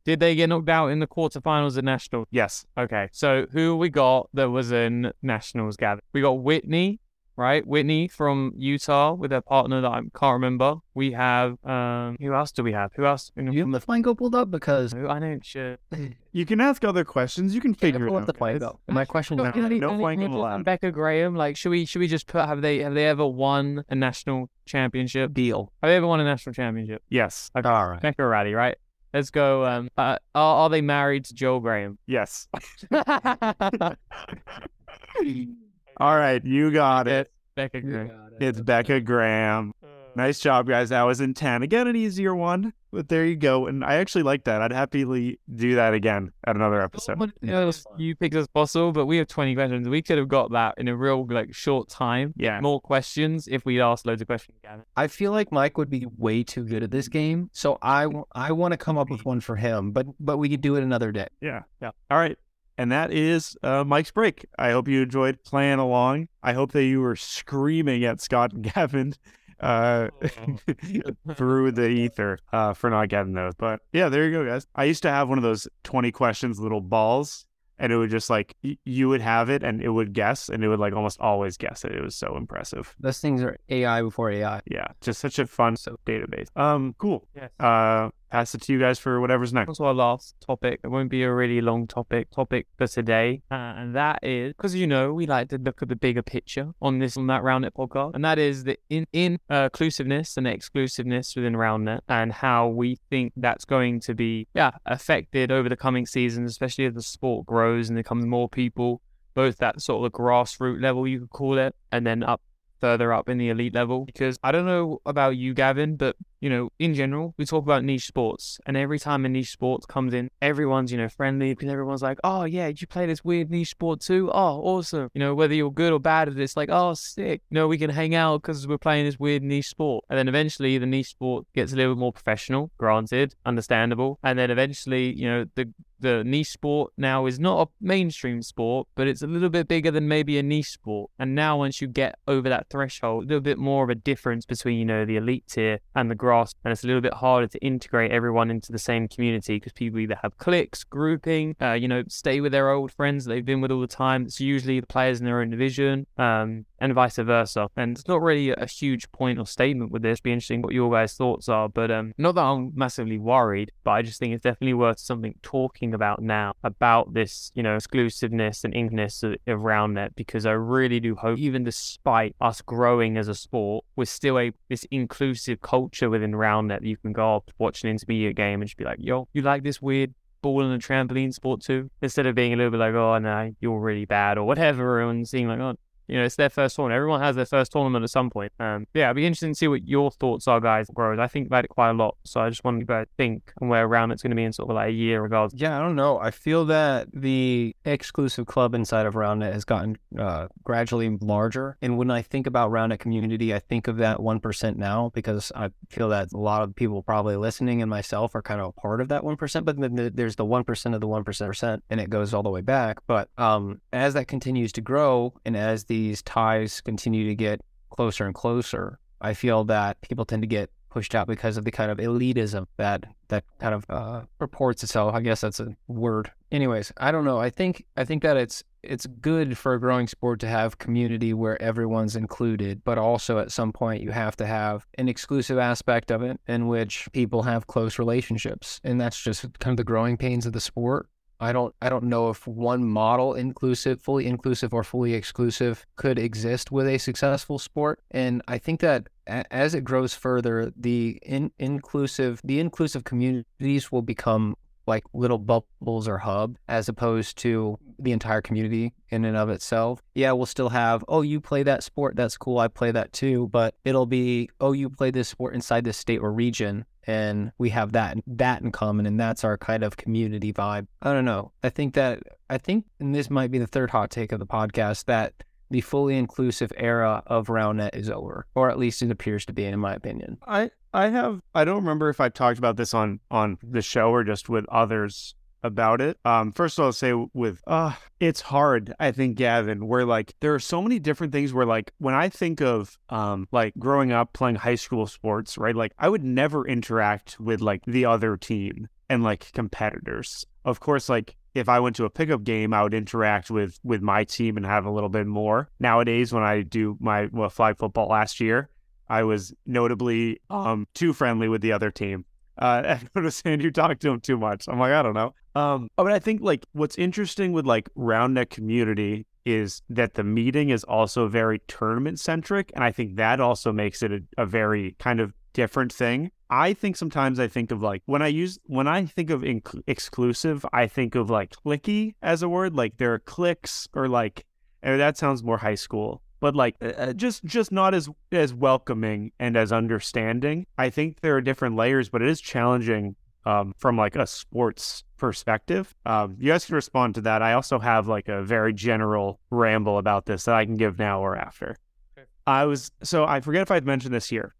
did they get knocked out in the quarterfinals at national? Yes. Okay. So who we got that was in nationals? Gavin. We got Whitney, right? Whitney from Utah with her partner that I can't remember. We have um, who else do we have? Who else? You have the Fwango pulled up because Who- I know. Sure. You can ask other questions. You can figure pull it up the out. guys. Fwango. My question No, no, Any- no any- flanking any- allowed. Becca Graham, like, should we should we just put have they have they ever won a national championship? Deal. Have they ever won a national championship? Yes. Okay. All right. Becca Ratty, right? Let's go. Um, uh, are, are they married to Joel Graham? Yes. All right. You got it. Becca Graham. It's Becca Graham. Uh, nice job, guys. That was in 10. Again, an easier one, but there you go. And I actually like that. I'd happily do that again at another episode. What else you picked as possible, but we have 20 questions. We could have got that in a real like short time. Yeah. More questions if we'd asked loads of questions, Gavin. I feel like Mike would be way too good at this game, so I, I want to come up with one for him, but but we could do it another day. Yeah. Yeah. All right. And that is uh, Mike's break. I hope you enjoyed playing along. I hope that you were screaming at Scott and Gavin uh, through the ether uh, for not getting those. But yeah, there you go, guys. I used to have one of those 20 questions little balls, and it would just like, y- you would have it and it would guess, and it would like almost always guess it. It was so impressive. Those things are AI before AI. Yeah. Just such a fun database. Um, cool. Yes. Uh, pass it to you guys for whatever's next. Also, our last topic. It won't be a really long topic. Topic for today, uh, and that is because you know we like to look at the bigger picture on this on that Roundnet podcast, and that is the in in uh, inclusiveness and exclusiveness within Roundnet, and how we think that's going to be yeah affected over the coming seasons, especially as the sport grows and there comes more people, both that sort of the grassroots level you could call it, and then up further up in the elite level. Because I don't know about you, Gavin, but you know, in general, we talk about niche sports, and every time a niche sport comes in, everyone's, you know, friendly because everyone's like, oh, yeah, did you play this weird niche sport too? Oh, awesome. You know, whether you're good or bad at it's like, oh, sick. You know, we can hang out because we're playing this weird niche sport. And then eventually the niche sport gets a little bit more professional, granted, understandable. And then eventually, you know, the the niche sport now is not a mainstream sport, but it's a little bit bigger than maybe a niche sport. And now, once you get over that threshold, a little bit more of a difference between, you know, the elite tier and the grass. And it's a little bit harder to integrate everyone into the same community because people either have cliques, grouping, uh, you know, stay with their old friends they've been with all the time. It's usually the players in their own division, um, and vice versa. And it's not really a huge point or statement with this. Be interesting what your guys' thoughts are. But um, not that I'm massively worried, but I just think it's definitely worth something talking about now about this, you know, exclusiveness and ingness around that because I really do hope, even despite us growing as a sport, we're still a this inclusive culture within Roundnet that you can go up, watch an intermediate game and just be like, yo, you like this weird ball and a trampoline sport too? Instead of being a little bit like, oh no, you're really bad or whatever, and seeing like, oh, you know, it's their first tournament. Everyone has their first tournament at some point. Um, yeah, it'd be interesting to see what your thoughts are, guys. Growers, I think about it quite a lot. So I just want to think and where around it's going to be in sort of like a year, regardless. Yeah, I don't know. I feel that the exclusive club inside of Roundnet has gotten uh, gradually larger. And when I think about Roundnet community, I think of that 1% now because I feel that a lot of people probably listening and myself are kind of a part of that 1%. But then there's the 1% of the 1% and it goes all the way back. But um, as that continues to grow and as these ties continue to get closer and closer, I feel that people tend to get pushed out because of the kind of elitism that that kind of uh, reports itself. I guess that's a word. Anyways, I don't know. I think I think that it's it's good for a growing sport to have community where everyone's included, but also at some point you have to have an exclusive aspect of it in which people have close relationships, and that's just kind of the growing pains of the sport. I don't I don't know if one model inclusive, fully inclusive or fully exclusive could exist with a successful sport. And I think that as it grows further, the in, inclusive the inclusive communities will become like little bubbles or hub as opposed to the entire community in and of itself. Yeah, we'll still have, oh, you play that sport, that's cool, I play that too, but it'll be, oh, you play this sport inside this state or region and we have that that in common and that's our kind of community vibe. I don't know. I think that I think and this might be the third hot take of the podcast that the fully inclusive era of RoundNet is over, or at least it appears to be, in my opinion. I I have I don't remember if I've talked about this on on the show or just with others about it. Um, first of all, I'll say with uh, it's hard. I think Gavin, where like there are so many different things where like when I think of um like growing up playing high school sports, right? Like I would never interact with like the other team and like competitors. Of course, like if I went to a pickup game, I would interact with with my team and have a little bit more. Nowadays, when I do my well, flag football last year, I was notably um, too friendly with the other team. Uh, saying you talk to him too much. I'm like, I don't know. Um, but I think like what's interesting with like Roundnet community is that the meeting is also very tournament centric, and I think that also makes it a, a very kind of different thing. I think sometimes I think of like when I use when I think of inc- exclusive, I think of like clicky as a word. Like there are clicks or like and that sounds more high school, but like uh, uh, just just not as as welcoming and as understanding. I think there are different layers, but it is challenging um, from like a sports perspective. Um, you guys can respond to that. I also have like a very general ramble about this that I can give now or after. Okay. I was so I forget if I'd mentioned this here.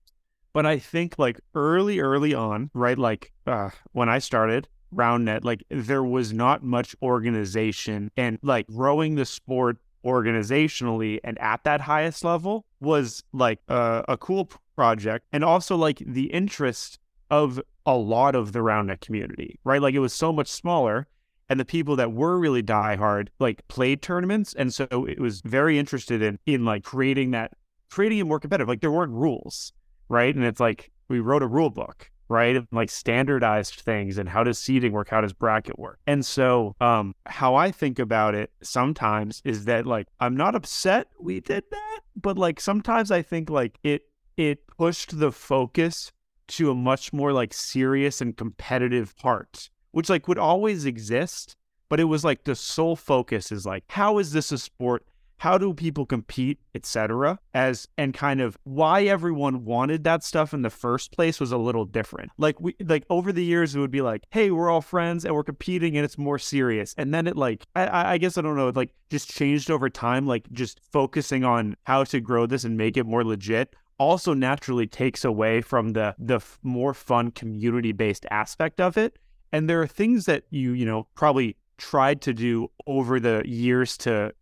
But I think like early, early on, right? Like uh, when I started RoundNet, like there was not much organization and like growing the sport organizationally and at that highest level was like a, a cool project. And also like the interest of a lot of the RoundNet community, right? Like it was so much smaller and the people that were really diehard like played tournaments and so it was very interested in in like creating that creating it more competitive like there weren't rules right? And it's like we wrote a rule book, right? Like standardized things and how does seating work? How does bracket work? And so, um, how I think about it sometimes is that like I'm not upset we did that, but like sometimes I think like it it pushed the focus to a much more like serious and competitive part, which like would always exist, but it was like the sole focus is like how is this a sport how do people compete, etc. As and kind of why everyone wanted that stuff in the first place was a little different. Like we like over the years it would be like, hey, we're all friends and we're competing and it's more serious. And then it like I, I guess I don't know, like just changed over time, like just focusing on how to grow this and make it more legit also naturally takes away from the the more fun community based aspect of it. And there are things that you, you know, probably tried to do over the years to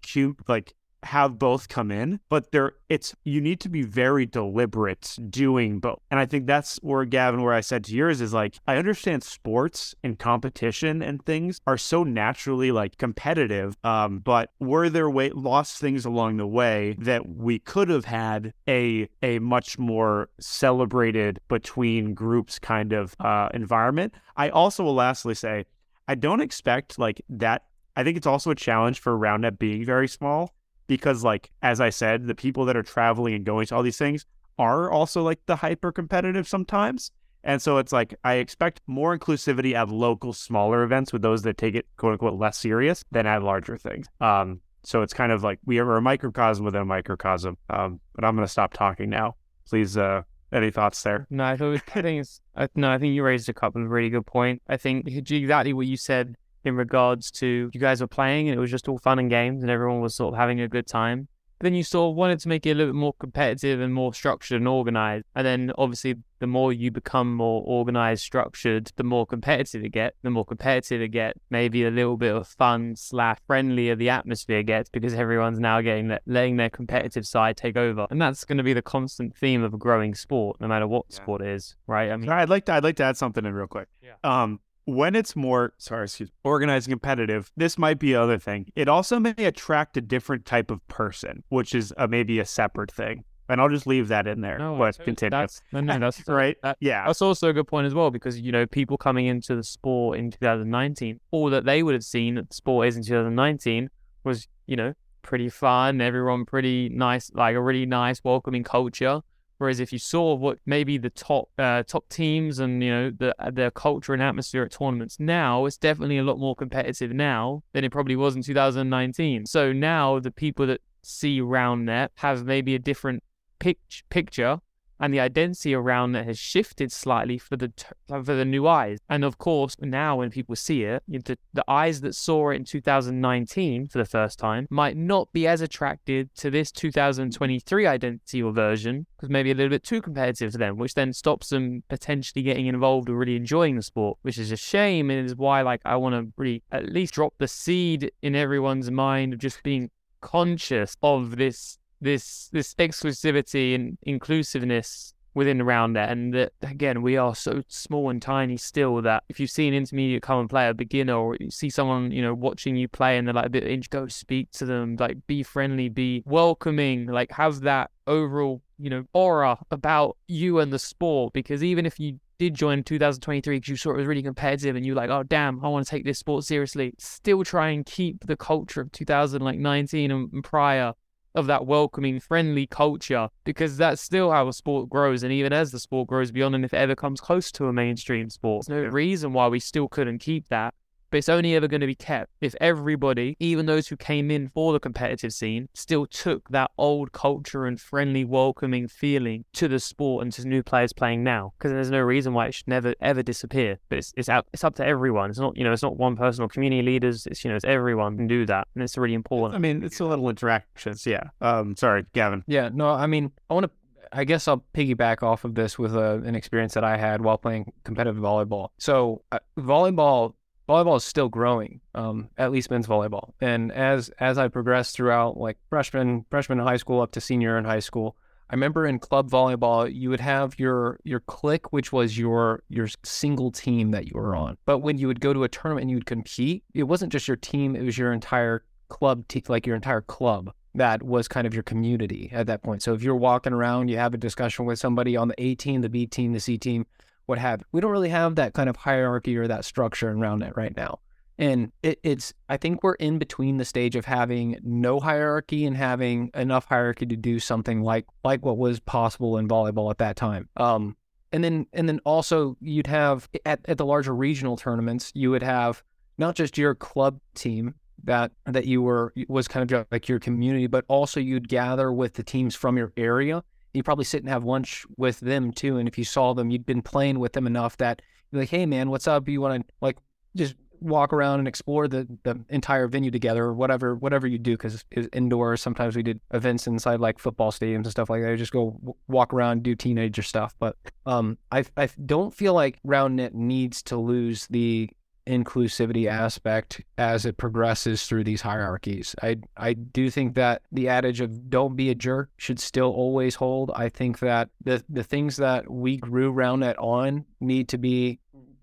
like have both come in, but there it's you need to be very deliberate doing both. And I think that's where Gavin, where I said to yours is like, I understand sports and competition and things are so naturally like competitive. Um, but were there way lost things along the way that we could have had a a much more celebrated between groups kind of uh, environment. I also will lastly say I don't expect like that I think it's also a challenge for RoundNet being very small because like as I said, the people that are traveling and going to all these things are also like the hyper competitive sometimes. And so it's like I expect more inclusivity at local smaller events with those that take it quote unquote less serious than at larger things. Um So it's kind of like we are a microcosm within a microcosm. Um, but I'm going to stop talking now. Please, uh, any thoughts there? No, I, thought, I think it's, I, no, I think you raised a couple of really good points. I think exactly what you said in regards to you guys were playing and it was just all fun and games and everyone was sort of having a good time then you sort of wanted to make it a little bit more competitive and more structured and organized. And then obviously, the more you become more organized, structured, the more competitive it gets. The more competitive it gets, maybe a little bit of fun slash friendlier the atmosphere gets because everyone's now getting that, letting their competitive side take over. And that's going to be the constant theme of a growing sport, no matter what yeah. sport it is, right? I mean, I'd like to I'd like to add something in real quick. Yeah. Um, when it's more sorry excuse me, organized and competitive this might be other thing it also may attract a different type of person which is a, maybe a separate thing and I'll just leave that in there. No, but continue. That's, no, no, that's right. That, yeah, that's also a good point as well because you know people coming into the sport in 2019, all that they would have seen that the sport is in 2019 was you know pretty fun, everyone pretty nice, like a really nice, welcoming culture. Whereas if you saw what maybe the top uh, top teams and you know the the culture and atmosphere at tournaments now, it's definitely a lot more competitive now than it probably was in 2019. So now the people that see round net have maybe a different picture and the identity around it has shifted slightly for the for the new eyes. And of course, now when people see it, the, the eyes that saw it in 2019 for the first time might not be as attracted to this 2023 identity or version because maybe a little bit too competitive for them, which then stops them potentially getting involved or really enjoying the sport, which is a shame and is why like I want to really at least drop the seed in everyone's mind of just being conscious of this this this exclusivity and inclusiveness within Roundnet and that again we are so small and tiny still that if you see an intermediate common player beginner or you see someone you know watching you play and they're like a bit inch go speak to them like be friendly be welcoming like have that overall you know aura about you and the sport because even if you did join 2023 because you saw it was really competitive and you like, oh damn, I want to take this sport seriously. Still try and keep the culture of 2019 and prior of that welcoming, friendly culture because that's still how a sport grows. And even as the sport grows beyond, and if it ever comes close to a mainstream sport, there's no reason why we still couldn't keep that but it's only ever going to be kept if everybody, even those who came in for the competitive scene, still took that old culture and friendly, welcoming feeling to the sport and to new players playing now. Because there's no reason why it should never ever disappear. But it's it's up it's up to everyone. It's not you know it's not one person or community leaders. It's you know it's everyone can do that, and it's really important. I mean, it's a little interactions. Yeah. Um. Sorry, Gavin. Yeah. No. I mean, I want to I guess I'll piggyback off of this with a, uh, an experience that I had while playing competitive volleyball. So, uh, volleyball volleyball is still growing, um, at least men's volleyball. And as as I progressed throughout like freshman freshman in high school up to senior in high school, I remember in club volleyball you would have your your clique, which was your your single team that you were on. But when you would go to a tournament and you would compete, it wasn't just your team; it was your entire club, te- like your entire club that was kind of your community at that point. So if you're walking around, you have a discussion with somebody on the A team, the B team, the C team, what have we don't really have that kind of hierarchy or that structure around it right now. And it, it's i think we're in between the stage of having no hierarchy and having enough hierarchy to do something like like what was possible in volleyball at that time. Um and then and then also you'd have at, at the larger regional tournaments you would have not just your club team that that you were was kind of like your community but also you'd gather with the teams from your area you probably sit and have lunch with them too. And if you saw them, you'd been playing with them enough that you're like, hey man, what's up? You want to like just walk around and explore the, the entire venue together or whatever whatever you do because it's indoors. Sometimes we did events inside like football stadiums and stuff like that. just go w- walk around, do teenager stuff. But um, I I don't feel like Round Net needs to lose the inclusivity aspect as it progresses through these hierarchies. I I do think that the adage of don't be a jerk should still always hold. I think that the the things that we grew round net on need to be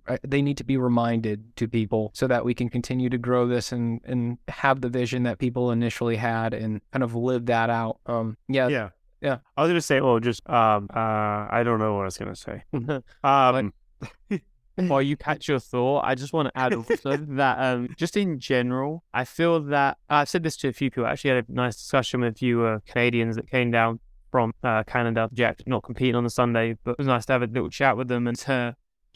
uh, they need to be reminded to people so that we can continue to grow this and and have the vision that people initially had and kind of live that out. Um yeah. Yeah. Yeah. I was gonna say, well, just um uh I don't know what I was gonna say. um while you catch your thought, I just want to add also that um, just in general, I feel that I've said this to a few people. I actually had a nice discussion with a few uh, Canadians that came down from uh, Canada. Jack not competing on the Sunday, but it was nice to have a little chat with them and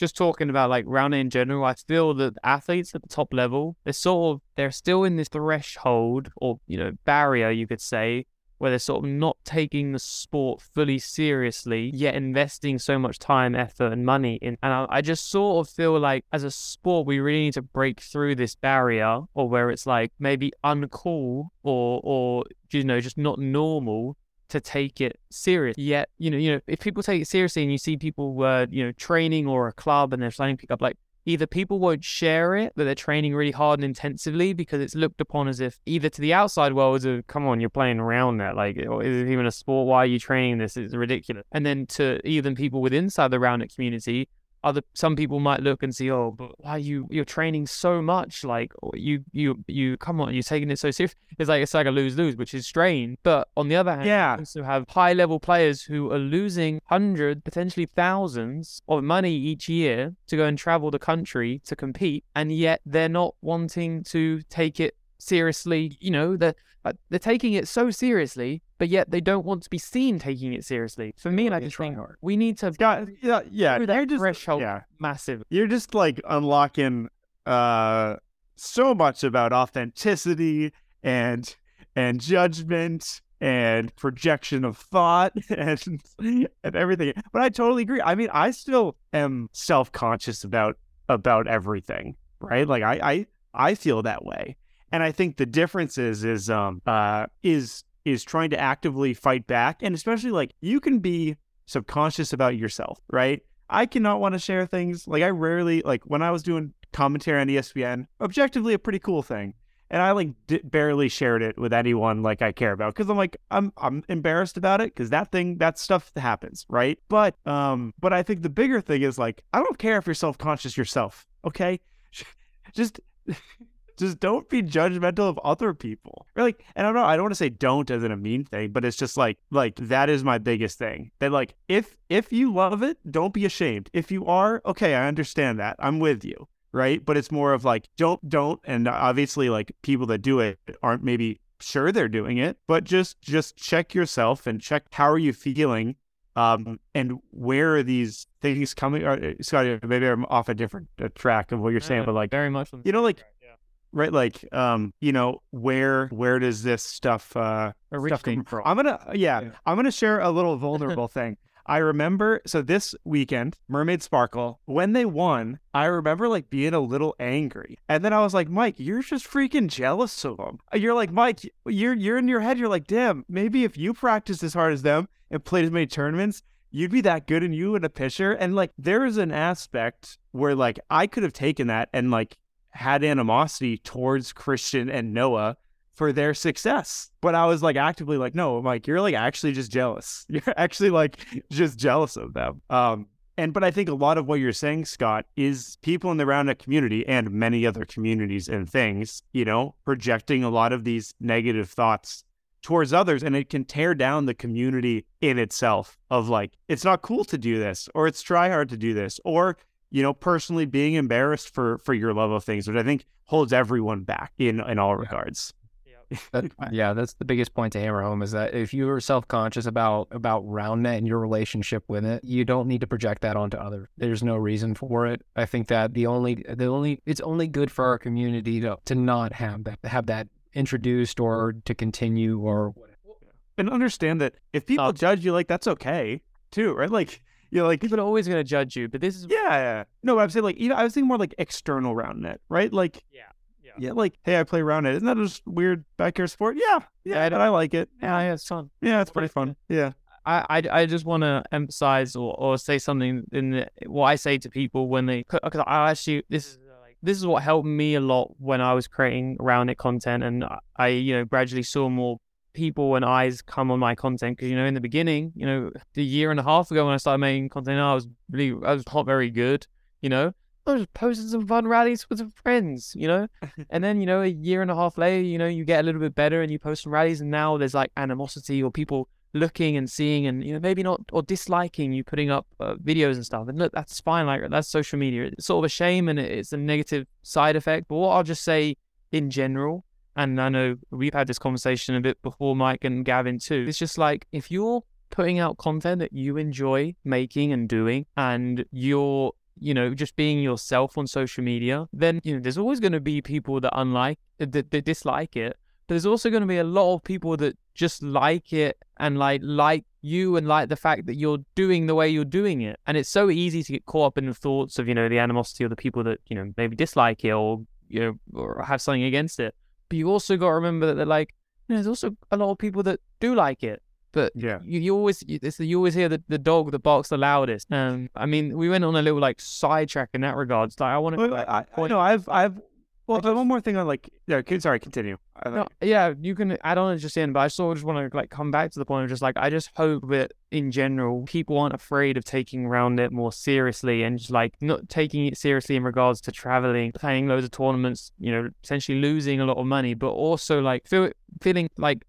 just talking about like round in general, I feel that athletes at the top level, they're sort of they're still in this threshold or you know barrier, you could say, where they're sort of not taking the sport fully seriously, yet investing so much time, effort, and money in. And I, I, just sort of feel like as a sport, we really need to break through this barrier, or where it's like maybe uncool or or you know just not normal to take it serious. Yet, you know, you know, if people take it seriously and you see people, uh, you know, training or a club and they're starting to pick up like either people won't share it that they're training really hard and intensively because it's looked upon as if either to the outside world as come on you're playing Roundnet like is it even a sport? Why are you training this? It's ridiculous. And then to even people within inside the round community other some people might look and see, oh, but why you you're training so much? Like oh, you you you come on, you're taking it so serious. It's like it's like a lose lose, which is strange. But on the other hand, yeah, you also have high level players who are losing hundreds, potentially thousands of money each year to go and travel the country to compete, and yet they're not wanting to take it seriously. You know, they're uh, they're taking it so seriously but yet they don't want to be seen taking it seriously. For me, like I just think we need to yeah, yeah, yeah. You're just, threshold yeah. massive. You're just like unlocking uh so much about authenticity and and judgment and projection of thought and and everything. But I totally agree. I mean, I still am self-conscious about about everything, right? Like I I I feel that way. And I think the difference is is um uh is is trying to actively fight back. And especially like you can be subconscious about yourself, right? I cannot want to share things. Like I rarely, like when I was doing commentary on ESPN, objectively a pretty cool thing. And I like d- barely shared it with anyone like I care about because I'm like I'm I'm embarrassed about it because that thing that stuff happens right. But um but I think the bigger thing is like I don't care if you're self conscious yourself. Okay, just just don't be judgmental of other people. Really, and I don't know, I don't want to say don't as in a mean thing, but it's just like like that is my biggest thing. That like if if you love it, don't be ashamed. If you are, okay, I understand that. I'm with you. Right. But it's more of like don't don't and obviously like people that do it aren't maybe sure they're doing it, but just just check yourself and check how are you feeling um, and where are these things coming? Or, Scotty, maybe I'm off a different uh, track of what you're saying, but like very much, you know, like right like um you know where where does this stuff uh stuff come from? I'm gonna yeah, yeah, i'm gonna share a little vulnerable thing. I remember so this weekend mermaid sparkle when they won i remember like being a little angry. And then i was like mike you're just freaking jealous of them you're like mike you're you're in your head you're like damn maybe if you practiced as hard as them and played as many tournaments you'd be that good and you in a pitcher and like there is an aspect where like i could have taken that and like had animosity towards Christian and Noah for their success. But I was like actively like, no, I'm like, you're like actually just jealous. You're actually like just jealous of them. Um, and but I think a lot of what you're saying, Scott, is people in the Roundnet community and many other communities and things, you know, projecting a lot of these negative thoughts towards others and it can tear down the community in itself of like it's not cool to do this or it's try hard to do this or you know, personally being embarrassed for for your love of things, which I think holds everyone back in in all yeah. regards. That, yeah, that's the biggest point to hammer home is that if you're self conscious about about RoundNet and your relationship with it, you don't need to project that onto others. There's no reason for it. I think that the only the only it's only good for our community to to not have that have that introduced or to continue or whatever. And understand that if people uh, judge you, like that's okay too, right? Like you're like people are always gonna judge you, but this is yeah, yeah. No, I'm saying like even I was thinking more like external RoundNet, right? Like yeah, yeah, yeah. Like hey, I play RoundNet. Isn't that just weird backyard sport? Yeah, yeah, I, I, like it. Yeah, yeah, it's fun. Yeah, it's pretty fun. Yeah. I, I, I just want to emphasize or, or say something in the, what I say to people when they because I actually this is like this is what helped me a lot when I was creating around it content and I you know gradually saw more people and eyes come on my content because you know in the beginning you know the year and a half ago when i started making content i was really i was not very good you know? I was posting some fun rallies with some friends you know? And then you know a year and a half later you know you get a little bit better and you post some rallies and now there's like animosity or people looking and seeing and you know maybe not or disliking you putting up uh, videos and stuff. And look that's fine like that's social media. It's sort of a shame and it's a negative side effect but what i'll just say in general and I know we've had this conversation a bit before, Mike and Gavin too. It's just like if you're putting out content that you enjoy making and doing, and you're you know, just being yourself on social media, then you know, there's always going to be people that unlike that, that dislike it. But there's also going to be a lot of people that just like it and like like you and like the fact that you're doing the way you're doing it. And it's so easy to get caught up in the thoughts of, you know, the animosity of the people that, you know, maybe dislike it or, you know, or have something against it. But you also got to remember that they're like, you know, there's also a lot of people that do like it. But Yeah. you, you always you, you always hear the, the dog that barks the loudest. Um, I mean, we went on a little like sidetrack in that regards. Like, I want to. Well, I, I know I've I've well I just- one more thing on like yeah sorry continue. No, yeah, you can add on at just in, but I sort of just want to like come back to the point of just like I just hope that in general people aren't afraid of taking Roundnet more seriously and just like not taking it seriously in regards to traveling, playing loads of tournaments, you know, essentially losing a lot of money, but also like feel feeling like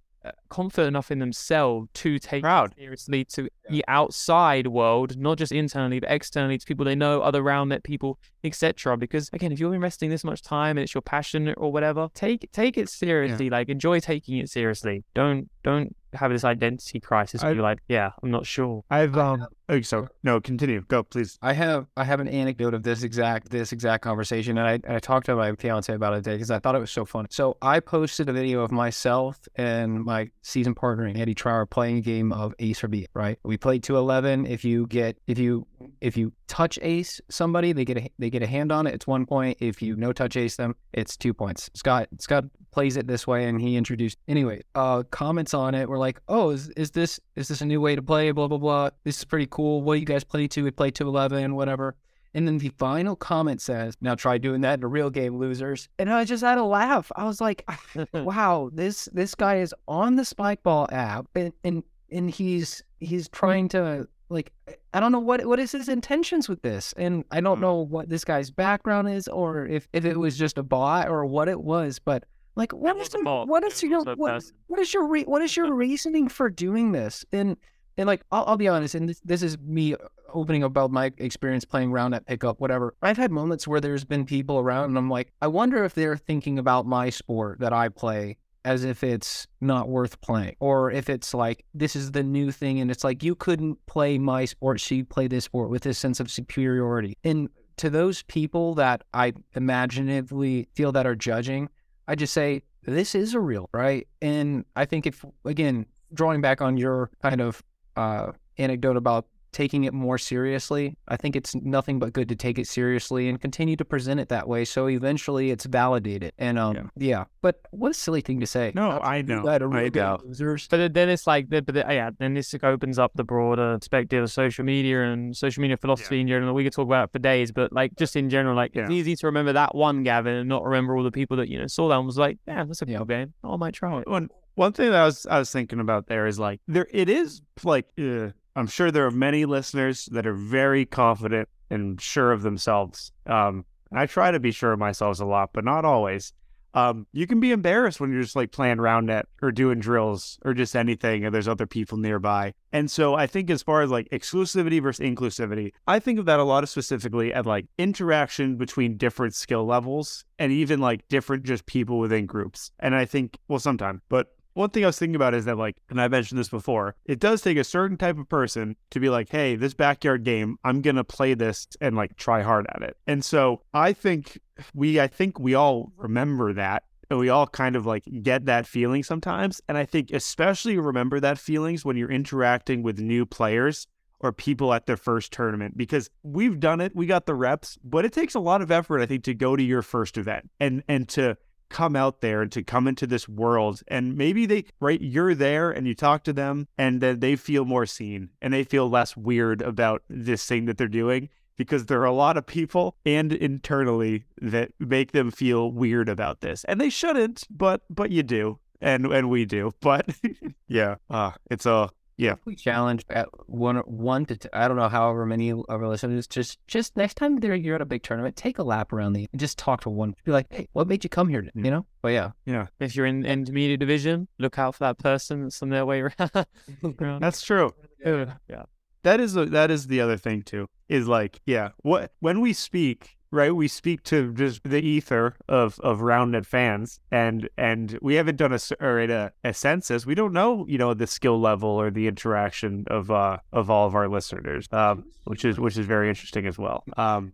confident enough in themselves to take Proud. seriously to the outside world, not just internally but externally to people they know, other Roundnet people, etc. Because again, if you're investing this much time and it's your passion or whatever, take take it seriously. Like enjoy taking it seriously. Don't don't have this identity crisis. I- you're like, yeah, I'm not sure. I've um oh, so no continue go please I have I have an anecdote of this exact this exact conversation, and I, and I talked to my fiance about it today because I thought it was so funny. So I posted a video of myself and my season partner Andy Trower playing a game of Ace or B. Right, we played to eleven. If you get if you if you touch Ace somebody, they get a they get a hand on it. It's one point. If you no touch Ace them, it's two points. Scott Scott plays it this way, and he introduced anyway. Uh, comments on it were like, "Oh, is, is this is this a new way to play?" Blah blah blah. This is pretty cool. What do you guys play to? We play to eleven, whatever. And then the final comment says, "Now try doing that in a real game, losers." And I just had a laugh. I was like, "Wow, this this guy is on the Spikeball app, and and and he's he's trying to like I don't know what what is his intentions with this, and I don't Hmm. know what this guy's background is, or if if it was just a bot or what it was, but." Like what is the, what is your what, what is your re- what is your reasoning for doing this? And and like I'll, I'll be honest, and this, this is me opening about my experience playing around at pickup, whatever. I've had moments where there's been people around, and I'm like, I wonder if they're thinking about my sport that I play as if it's not worth playing, or if it's like this is the new thing, and it's like you couldn't play my sport, so you play this sport with this sense of superiority. And to those people that I imaginatively feel that are judging, I just say this is a real right. And I think if again drawing back on your kind of uh, anecdote about taking it more seriously, I think it's nothing but good to take it seriously and continue to present it that way. So eventually it's validated. And um, Yeah. yeah. But what a silly thing to say. No, I know. to I know. Losers. But then it's like, the, but yeah, then this opens up the broader perspective of social media and social media philosophy in general. We could talk about it for days, but like just in general, like it's easy to remember that one Gavin and not remember all the people that you know saw that and was like, yeah, that's a Yeah. cool game. Oh, I might try it. one one thing that I was I was thinking about there is like there it is like uh, I'm sure there are many listeners that are very confident and sure of themselves. Um, I try to be sure of myself a lot, but not always. Um, you can be embarrassed when you're just like playing round net or doing drills or just anything, and there's other people nearby. And so I think as far as like exclusivity versus inclusivity, I think of that a lot of specifically at like interaction between different skill levels and even like different just people within groups. And I think, well, sometimes, but one thing I was thinking about is that, like, and I mentioned this before, it does take a certain type of person to be like, hey, this backyard game, I'm going to play this and like try hard at it. And so I think we, I think we all remember that. And we all kind of like get that feeling sometimes. And I think especially remember that feelings when you're interacting with new players or people at their first tournament because we've done it, we got the reps, but it takes a lot of effort, I think, to go to your first event and and to come out there and to come into this world and maybe they right you're there and you talk to them and then they feel more seen and they feel less weird about this thing that they're doing because there are a lot of people and internally that make them feel weird about this. And they shouldn't but but you do and and we do but yeah uh it's a yeah. We challenge at one one to t- I don't know however many of our listeners just just next time they're you're at a big tournament take a lap around the and just talk to one be like hey what made you come here? You know? But yeah. Yeah. If you're in intermediate division, look out for that person that's on their way around. that's true. Yeah. that is a, that is the other thing too is like yeah what when we speak right? We speak to just the ether of of roundnet fans, and and we haven't done a or a, a census. We don't know, you know, the skill level or the interaction of uh of all of our listeners, um, which is which is very interesting as well. Um,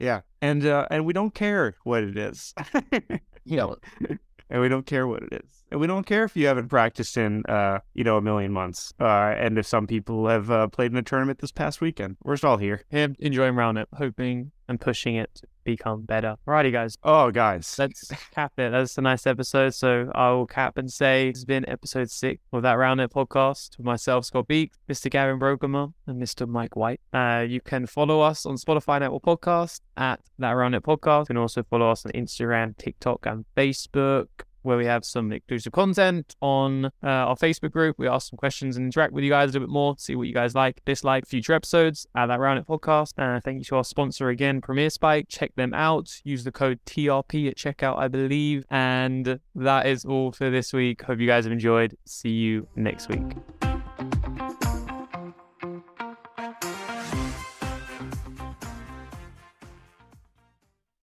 yeah, and uh, and we don't care what it is. You know, and we don't care what it is. And we don't care if you haven't practiced in, uh, you know, a million months. Uh, and if some people have uh, played in a tournament this past weekend, we're just all here. and enjoying Roundnet, hoping and pushing it to become better. Alrighty, guys. Oh, guys. Let's cap it. That's a nice episode. So I will cap and say it's been episode six of that Roundnet podcast with myself, Scott Beek, Mr. Gavin Brokemer, and Mr. Mike White. Uh, you can follow us on Spotify Network Podcast at that Roundnet podcast. You can also follow us on Instagram, TikTok, and Facebook where we have some exclusive content on uh, our Facebook group. We ask some questions and interact with you guys a little bit more, see what you guys like, dislike, future episodes at that Roundnet podcast. Uh, thank you to our sponsor again, Premier Spike. Check them out. Use the code TRP at checkout, I believe. And that is all for this week. Hope you guys have enjoyed. See you next week.